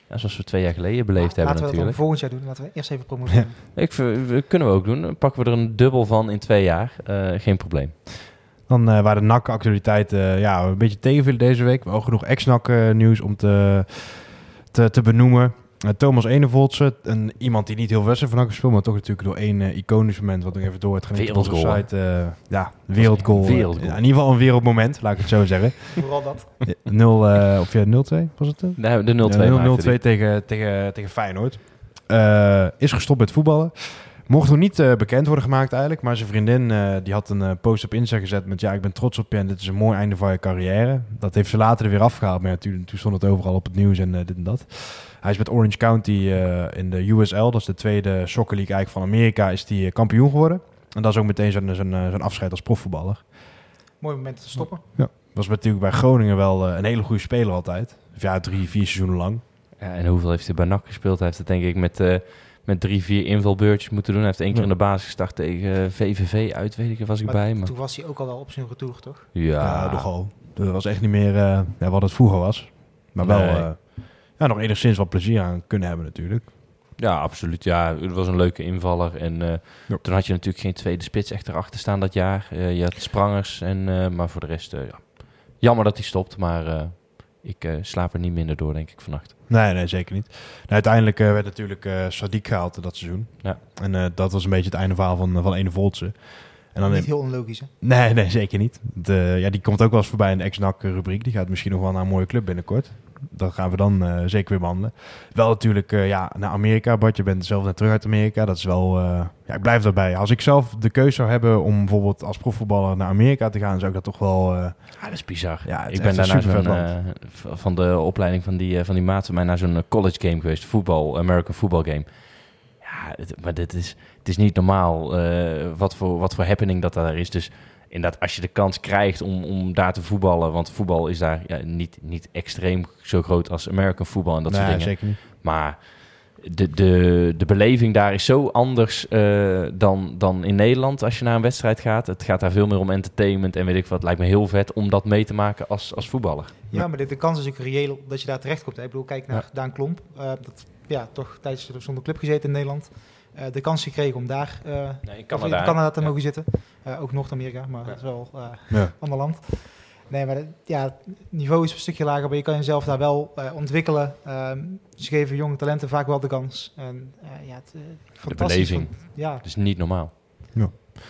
ja, zoals we twee jaar geleden beleefd hebben Laten we dat dan natuurlijk. volgend jaar doen. Laten we eerst even promoveren. Ik, we- kunnen we ook doen. Dan pakken we er een dubbel van in twee jaar. Eh, geen probleem. Dan eh waren de NAC-actualiteiten ja, een beetje tegenvielen deze week. Wel genoeg ex-NAC-nieuws om te, te, te benoemen. Eh, Thomas Enevoltse, een, iemand die niet heel veel wedstrijd van gespeeld, maar toch natuurlijk door één eh, iconisch moment wat nog even door het gaan op onze site. eh, ja, wereldgoal. wereldgoal. in ieder geval een wereldmoment, laat ik het zo zeggen. Vooral dat. Eh, 0, eh, of ja, 0-2 was het? eh? Nee, de 0-2 Ja, maakte 0-2 die. tegen, tegen, tegen Feyenoord. Eh, is gestopt met voetballen. Mocht nog niet eh, bekend worden gemaakt eigenlijk. Maar zijn vriendin eh, die had een post op Insta gezet met... Ja, ik ben trots op je en dit is een mooi einde van je carrière. Dat heeft ze later er weer afgehaald. Maar ja, toen, toen stond het overal op het nieuws en dit en dat. Hij is met Orange County eh, in de USL. Dat is de tweede soccer league eigenlijk van Amerika. Is die eh, kampioen geworden. En dat is ook meteen zijn, zijn, eh, zijn afscheid als profvoetballer. Mooi moment te stoppen. Was natuurlijk bij Groningen wel een hele goede speler altijd. Ja, drie, vier seizoenen lang. Ja, en hoeveel heeft hij bij NAC gespeeld? Hij heeft het denk ik met, eh, met drie, vier invulbeurtjes moeten doen. Hij heeft één keer Ja. in de basis gestart tegen VVV uit, weet ik, was ik Maar bij. Maar... Toen was hij ook al wel op zijn retour, toch? Ja, Ja, nogal. Dat was echt niet meer eh, ja, wat het vroeger was. Maar wel. Ja, nog enigszins wat plezier aan kunnen hebben natuurlijk. Ja, absoluut. Ja, het was een leuke invaller. En eh, Ja. toen had je natuurlijk geen tweede spits echt erachter staan dat jaar. Eh, je had Sprangers, en, eh, maar voor de rest, eh, ja. jammer dat hij stopt. Maar eh, ik eh, slaap er niet minder door, denk ik, vannacht. Nee, nee, zeker niet. Nou, uiteindelijk eh, werd natuurlijk eh Sadiq gehaald dat seizoen. Ja. En eh, dat was een beetje het einde verhaal van, van Ene Voltse. En dan Niet heel onlogisch, hè? Nee, nee, zeker niet. De, ja, die komt ook wel eens voorbij in de ex-NAC-rubriek. Die gaat misschien nog wel naar een mooie club binnenkort. Dat gaan we dan eh, zeker weer behandelen. Wel natuurlijk ja, ja, naar Amerika. Bart, je bent zelf net terug uit Amerika. Dat is wel... eh, ja, ik blijf daarbij. Als ik zelf de keuze zou hebben om bijvoorbeeld als profvoetballer naar Amerika te gaan... zou ik dat toch wel... eh, Ja, dat is bizar. Ja, ik ben daarna zo'n, supervet eh, v- van de opleiding van die, eh, van die maat van mij naar zo'n eh, college game geweest. Voetbal, American football game. Ja, het- maar dit is, het is niet normaal eh, wat, voor, wat voor happening dat daar is. Dus inderdaad, als je de kans krijgt om, om daar te voetballen... want voetbal is daar ja, niet, niet extreem zo groot als American voetbal en dat nee, soort dingen. zeker niet. Maar de, de, de beleving daar is zo anders eh, dan, dan in Nederland als je naar een wedstrijd gaat. Het gaat daar veel meer om entertainment en weet ik wat. Het lijkt me heel vet om dat mee te maken als, als voetballer. Ja, maar de, de kans is ook reëel dat je daar terecht komt. Ik bedoel, kijk naar Ja. Daan Klomp. eh, dat, ja, toch tijdens zonder club gezeten in Nederland. Eh, de kans gekregen om daar eh, Nee, in in Canada te Ja. mogen zitten. Eh, ook Noord-Amerika, maar dat is wel eh, Ja. een ander land. Nee, maar ja, het niveau is een stukje lager, maar je kan jezelf daar wel eh, ontwikkelen. Ehm, ze geven jonge talenten vaak wel de kans. En eh, ja, het, fantastisch. beleving. van- ja, Dat is niet normaal.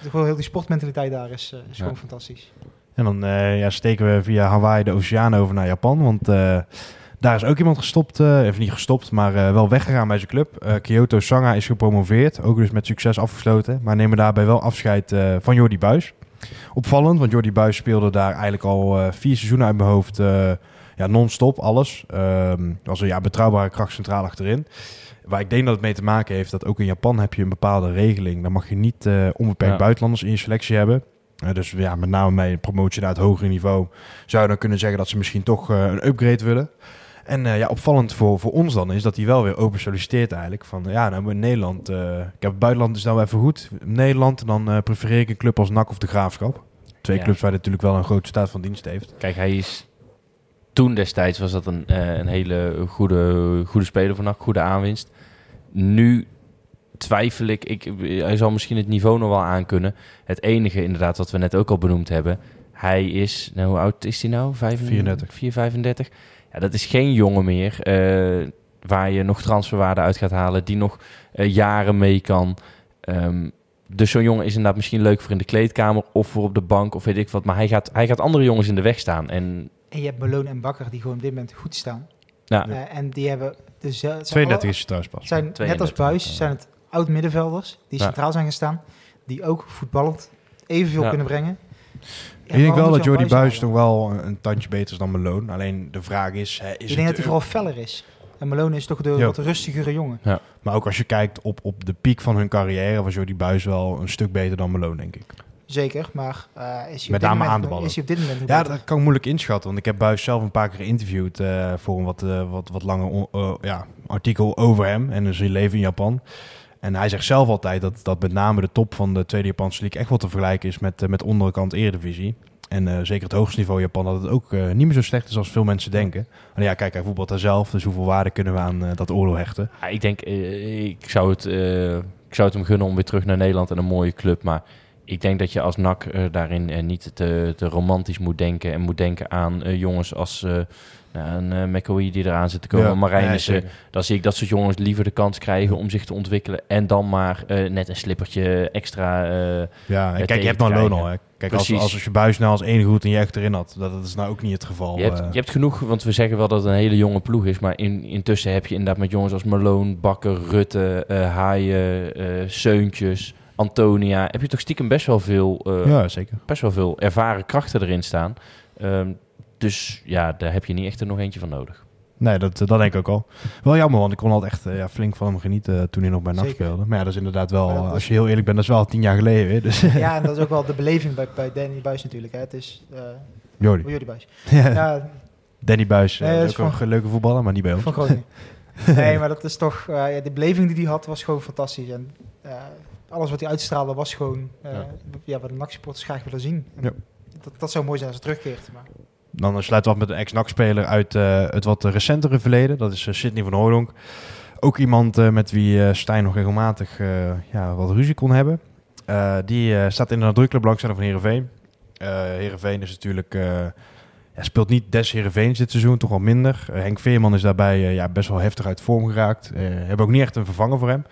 gewoon heel die sportmentaliteit daar is, eh, is Ja. gewoon fantastisch. En dan eh, ja, steken we via Hawaii de oceaan over naar Japan. Want eh, Daar is ook iemand gestopt, eh, even niet gestopt, maar eh, wel weggegaan bij zijn club. Eh, Kyoto Sanga is gepromoveerd, ook dus met succes afgesloten. Maar nemen daarbij wel afscheid van Jordi Buis. Opvallend, want Jordi Buis speelde daar eigenlijk al vier seizoenen uit mijn hoofd ja, non-stop, alles. Ehm was een ja, betrouwbare kracht centraal achterin. Waar ik denk dat het mee te maken heeft dat ook in Japan heb je een bepaalde regeling. Dan mag je niet onbeperkt Ja. buitenlanders in je selectie hebben. Dus ja, met name bij een promotie naar het hogere niveau zou je dan kunnen zeggen dat ze misschien toch een upgrade willen. En eh, ja, opvallend voor, voor ons dan is dat hij wel weer open solliciteert eigenlijk. Van ja, nou in Nederland, eh, ik heb het buitenland is nou even goed. In Nederland, dan eh, prefereer ik een club als NAC of de Graafschap. Twee Ja. clubs waar hij natuurlijk wel een grote staat van dienst heeft. Kijk, hij is... Toen destijds was dat een, een hele goede, goede speler van NAC, goede aanwinst. Nu twijfel ik, ik, hij zal misschien het niveau nog wel aankunnen. Het enige inderdaad wat we net ook al benoemd hebben. Hij is, nou, hoe oud is hij nou? 34. 4, 35. Ja, dat is geen jongen meer eh, waar je nog transferwaarde uit gaat halen. Die nog eh, jaren mee kan. Ehm, dus zo'n jongen is inderdaad misschien leuk voor in de kleedkamer of voor op de bank of weet ik wat. Maar hij gaat, hij gaat andere jongens in de weg staan. En En je hebt Malone en Bakker die gewoon op dit moment goed staan. ja, Eh, en die hebben... Dus, eh, het zijn 32 alle- is pas. Zijn net als 32, Buis, ja. zijn het oud-middenvelders die Ja. centraal zijn gestaan. Die ook voetballend evenveel Ja. kunnen brengen. Ja, ik denk wel dat Jordi Buis toch wel een, een tandje beter is dan Malone. Alleen de vraag is, hè, is Ik het denk dat hij vooral feller is. En Malone is toch de Ja. wat rustigere jongen. Maar ook als je kijkt op, op de piek van hun carrière, was Jordi Buis wel een stuk beter dan Malone, denk ik. Zeker, maar eh, is hij Met op dit name moment, aan de ballen. Is hij op dit moment Ja, beter? dat kan ik moeilijk inschatten. Want ik heb Buis zelf een paar keer geïnterviewd eh, voor een wat, eh, wat, wat langer ja, artikel over hem en zijn leven in Japan. En hij zegt zelf altijd dat, dat met name de top van de tweede Japanse league echt wel te vergelijken is met, eh, met onderkant Eredivisie. En eh, zeker het hoogste niveau Japan, dat het ook eh, niet meer zo slecht is als veel mensen denken. En ja, kijk, hij voetbalt daar zelf, dus hoeveel waarde kunnen we aan dat oordeel hechten? Ja, ik denk, ik, zou het, ik zou het hem gunnen om weer terug naar Nederland en een mooie club. Maar ik denk dat je als NAC daarin niet te, te romantisch moet denken. En moet denken aan jongens als een eh McAwee die eraan zit te komen. Ja, Marijnissen. ja, zeker. dan zie ik dat soort jongens liever de kans krijgen om zich te ontwikkelen. En dan maar eh, net een slippertje extra. eh, Ja, en eh, kijk, je hebt Malone krijgen. al. Hè. Kijk, als, Precies. als, als je Buis nou als enige goed en je echt erin had, dat, dat is nou ook niet het geval. Je hebt, eh. je hebt genoeg, want we zeggen wel dat het een hele jonge ploeg is. Maar in, intussen heb je inderdaad met jongens als Malone, Bakker, Rutte, eh Haaien, eh Seuntjes, Antonia. Heb je toch stiekem best wel veel, eh, ja, zeker. best wel veel ervaren krachten erin staan. Ehm, dus ja, daar heb je niet echt er nog eentje van nodig. Nee, dat, dat denk ik ook al. Wel jammer, want ik kon altijd echt eh, ja, flink van hem genieten eh, toen hij nog bij NAC speelde. Maar ja, dat is inderdaad wel, eh, als je heel eerlijk bent, dat is wel tien jaar geleden weer. Dus Ja, en dat is ook wel de beleving bij, bij Danny Buis natuurlijk. Hè. Het is uh, Jordi. Jordi Buis. Ja, Ja, Danny Buis, eh, Nee, dat is ook van- leuke voetballer, maar niet bij ons. van Groningen. nee, maar dat is toch... eh, ja, de beleving die hij had was gewoon fantastisch. En eh, alles wat hij uitstraalde was gewoon... eh, Ja. ja. wat de NAC-supporters graag willen zien. Dat, dat zou mooi zijn als hij terugkeert. Maar Dan sluiten we af met een ex-NAC-speler uit eh, het wat recentere verleden. Dat is eh, Sidney van Hooydonk. Ook iemand eh, met wie Stijn nog regelmatig ja, wat ruzie kon hebben. Die staat in de nadrukkelijke belangstelling van Heerenveen. Heerenveen is natuurlijk... ja, speelt niet des Heerenveens dit seizoen, toch wel minder. Henk Veerman is daarbij ja, best wel heftig uit vorm geraakt. Eh hebben ook niet echt een vervanger voor hem.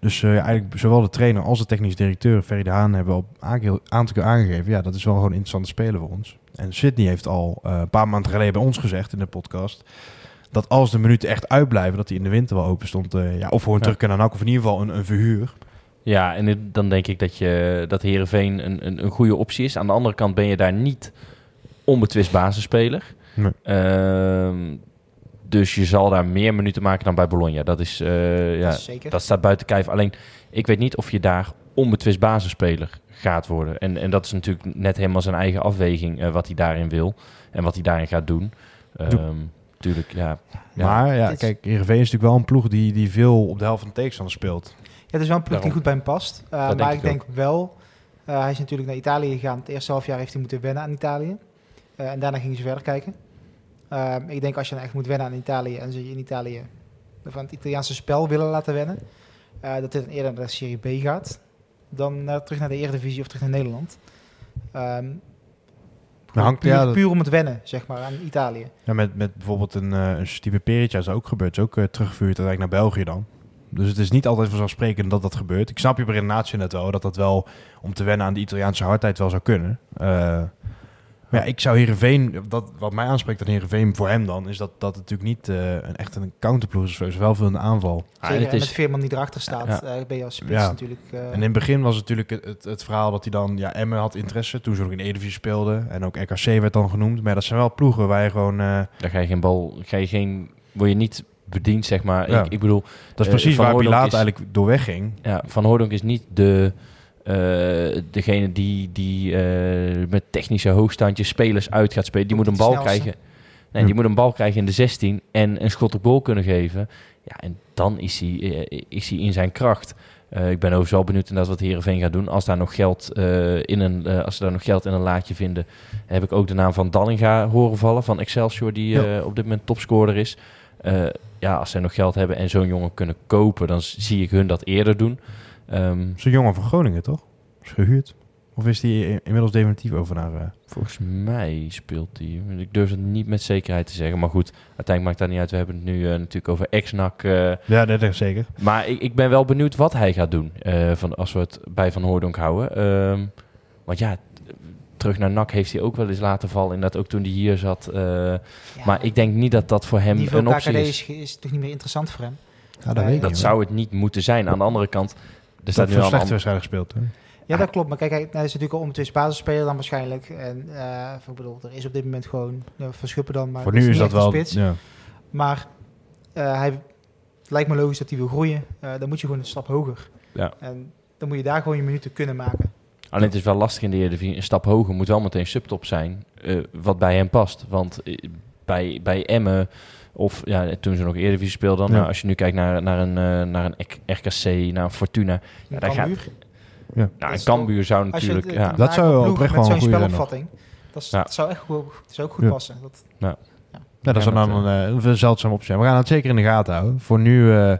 Dus eh, eigenlijk zowel de trainer als de technisch directeur, Ferry de Haan, hebben op aange- aantal keer aangegeven... ja, dat is wel gewoon een interessante speler voor ons. En Sydney heeft al eh, een paar maanden geleden bij ons gezegd in de podcast... dat als de minuten echt uitblijven, dat hij in de winter wel open stond. eh, ja, of gewoon Ja. terug kunnen naar NAC, of in ieder geval een, een verhuur. Ja, en het- dan denk ik dat, je, dat Heerenveen een, een, een goede optie is. Aan de andere kant ben je daar niet onbetwist basisspeler. Nee. Ehm, dus je zal daar meer minuten maken dan bij Bologna. Dat is, eh, ja, dat is zeker. dat staat buiten kijf. Alleen, ik weet niet of je daar onbetwist basisspeler gaat worden. En, en dat is natuurlijk net helemaal zijn eigen afweging eh, wat hij daarin wil. En wat hij daarin gaat doen. Ehm tuurlijk, ja. ja. Maar ja, is- kijk, Heerenveen is natuurlijk wel een ploeg die, die veel op de helft van de tegenstander speelt. Ja, het is wel een ploeg die goed bij hem past. Uh, Dat maar denk ik ik denk wel... eh, hij is natuurlijk naar Italië gegaan. Het eerste halfjaar heeft hij moeten wennen aan Italië. Eh, en daarna ging ze verder kijken. Eh, ik denk als je dan echt moet wennen aan Italië... en ze je in Italië van het Italiaanse spel willen laten wennen... eh, dat dit eerder naar de Serie B gaat... dan naar- terug naar de Eredivisie of terug naar Nederland. Ehm, Maar hangt, puur, ja, dat- puur om het wennen, zeg maar, aan Italië. Ja, met, met bijvoorbeeld een, eh een Perica is dat ook gebeurd. Is ook eh, teruggevuurd uiteindelijk naar België dan. Dus het is niet altijd vanzelfsprekend dat dat gebeurt. Ik snap je redenatie net wel, dat dat wel om te wennen aan de Italiaanse hardheid wel zou kunnen. Eh, Maar ja, ik zou Heerenveen, dat, wat mij aanspreekt aan Heerenveen voor hem dan, is dat dat natuurlijk niet eh, een, echt een counterploeg is. Ze wel veel in de aanval. Ah, Zeker, het en is- met Veerman die erachter staat, Ja. eh, ben je als spits Ja. natuurlijk... eh, En in het begin was natuurlijk het, het, het verhaal dat hij dan, ja, Emmen had interesse toen ze nog in de Eredivisie speelden. En ook RKC werd dan genoemd. Maar dat zijn wel ploegen waar je gewoon, eh, Daar ga je geen bal, ga je geen, word je niet bediend, zeg maar. Ja. Ik, ik bedoel, dat is precies waar Pilaat is- eigenlijk door wegging. ja, Van Hoordonk is niet de, degene die, die eh, met technische hoogstandjes spelers uit gaat spelen. Die moet een bal snelste. krijgen. Nee, Ja. die moet een bal krijgen in de 16 en een schot op goal kunnen geven. Ja, en dan is hij, eh, is hij in zijn kracht. Eh, ik ben overigens wel benieuwd inderdaad wat Heerenveen gaat doen. Als, daar nog geld, eh, in een, eh, als ze daar nog geld in een laadje vinden, heb ik ook de naam van Dallinga horen vallen van Excelsior, die Ja. eh, op dit moment topscorer is. Eh, ja, als zij nog geld hebben en zo'n jongen kunnen kopen, dan zie ik hun dat eerder doen. Ehm, Dat is een jongen van Groningen, toch? Is gehuurd. Of is die inmiddels definitief over naar... eh, volgens mij speelt hij. Ik durf het niet met zekerheid te zeggen. Maar goed, uiteindelijk maakt dat niet uit. We hebben het nu eh, natuurlijk over ex-NAC. eh, Ja, dat is zeker. maar ik, ik ben wel benieuwd wat hij gaat doen. eh, van, als we het bij Van Hoordonk houden. Ehm, want ja, terug naar NAC heeft hij ook wel eens laten vallen. Inderdaad, ook toen hij hier zat. eh, ja, maar ik denk niet dat dat voor hem een optie KKD is. is, is toch niet meer interessant voor hem. Ja, dat Nee, weet ik Dat niet, zou het niet moeten zijn. Aan de andere kant, er Dat staat nu veel al slechte wedstrijden gespeeld. Hè? Ja, dat klopt. Maar kijk, hij, is natuurlijk al ondertussen basisspeler dan waarschijnlijk. En eh, ik bedoel, er is op dit moment gewoon ja, Verschuppen dan. Maar Voor nu is dat wel... Spits. Ja. Maar eh, hij lijkt me logisch dat hij wil groeien. Eh, dan moet je gewoon een stap hoger. Ja. En dan moet je daar gewoon je minuten kunnen maken. Alleen het is wel lastig in de Eredivisie. Een stap hoger moet wel meteen subtop zijn. wat bij hem past. Want bij, bij Emmen... Of ja, toen ze nog Eredivisie speelden. Ja. Nou, als je nu kijkt naar, naar een, eh, naar een RKC, naar een Fortuna. Een Ja, daar gaat- Cambuur. Nou, Dat een Cambuur zou natuurlijk... het- ja. Dat zou wel ploeg oprecht met wel een zijn spelopvatting. Dat, is, Ja. dat zou echt goed, dat zou ook goed Ja. passen. Dat, Ja, dat is Ja, dan een, eh, een zeldzaam optie. We gaan het zeker in de gaten houden. Voor nu eh,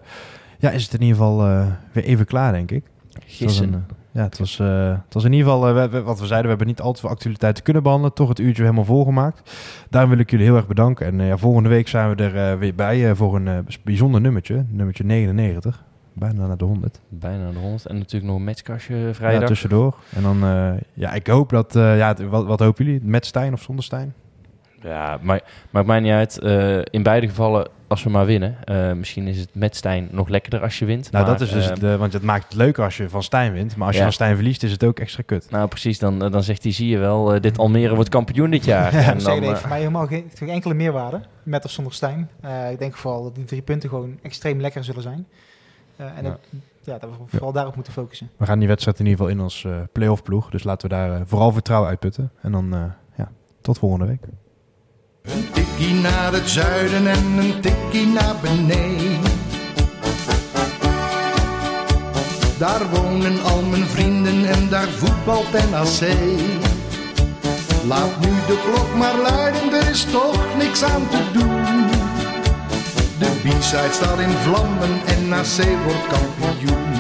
ja, is het in ieder geval eh, weer even klaar, denk ik. Gissen. een, eh, ja, het was, eh, het was in ieder geval, eh, we- wat we zeiden, we hebben niet al te veel actualiteiten kunnen behandelen. Toch het uurtje helemaal volgemaakt. Daarom wil ik jullie heel erg bedanken. En eh, ja, volgende week zijn we er weer bij voor een bijzonder nummertje. Nummertje 99. Bijna naar de 100. Bijna de 100. En natuurlijk nog een matchkastje Ja, vrijdag. tussendoor. En dan, ja, ik hoop dat, ja, wat, wat hopen jullie? Met Stijn of zonder Stijn? Ja, maar maakt mij niet uit. Eh, in beide gevallen, als we maar winnen. Eh, misschien is het met Stijn nog lekkerder als je wint. Nou, maar, dat is dus, eh, de, want het maakt het leuker als je van Stijn wint. Maar als je Ja. van Stijn verliest, is het ook extra kut. Nou, precies. Dan, eh, dan zegt hij, zie je wel, dit Almere wordt kampioen dit jaar. en en dan, eh, voor mij helemaal geen, geen enkele meerwaarde. Met of zonder Stijn. Eh, ik denk vooral dat die drie punten gewoon extreem lekker zullen zijn. Eh, en Ja. dat, ja, dat we vooral daarop moeten focussen. We gaan die wedstrijd in ieder geval in als eh play-off ploeg. Dus laten we daar vooral vertrouwen uitputten. En dan, eh, ja, tot volgende week. Een tikkie naar het zuiden en een tikkie naar beneden. Daar wonen al mijn vrienden en daar voetbalt NAC. Laat nu de klok maar luiden, er is toch niks aan te doen. De B-side staat in vlammen en NAC wordt kampioen.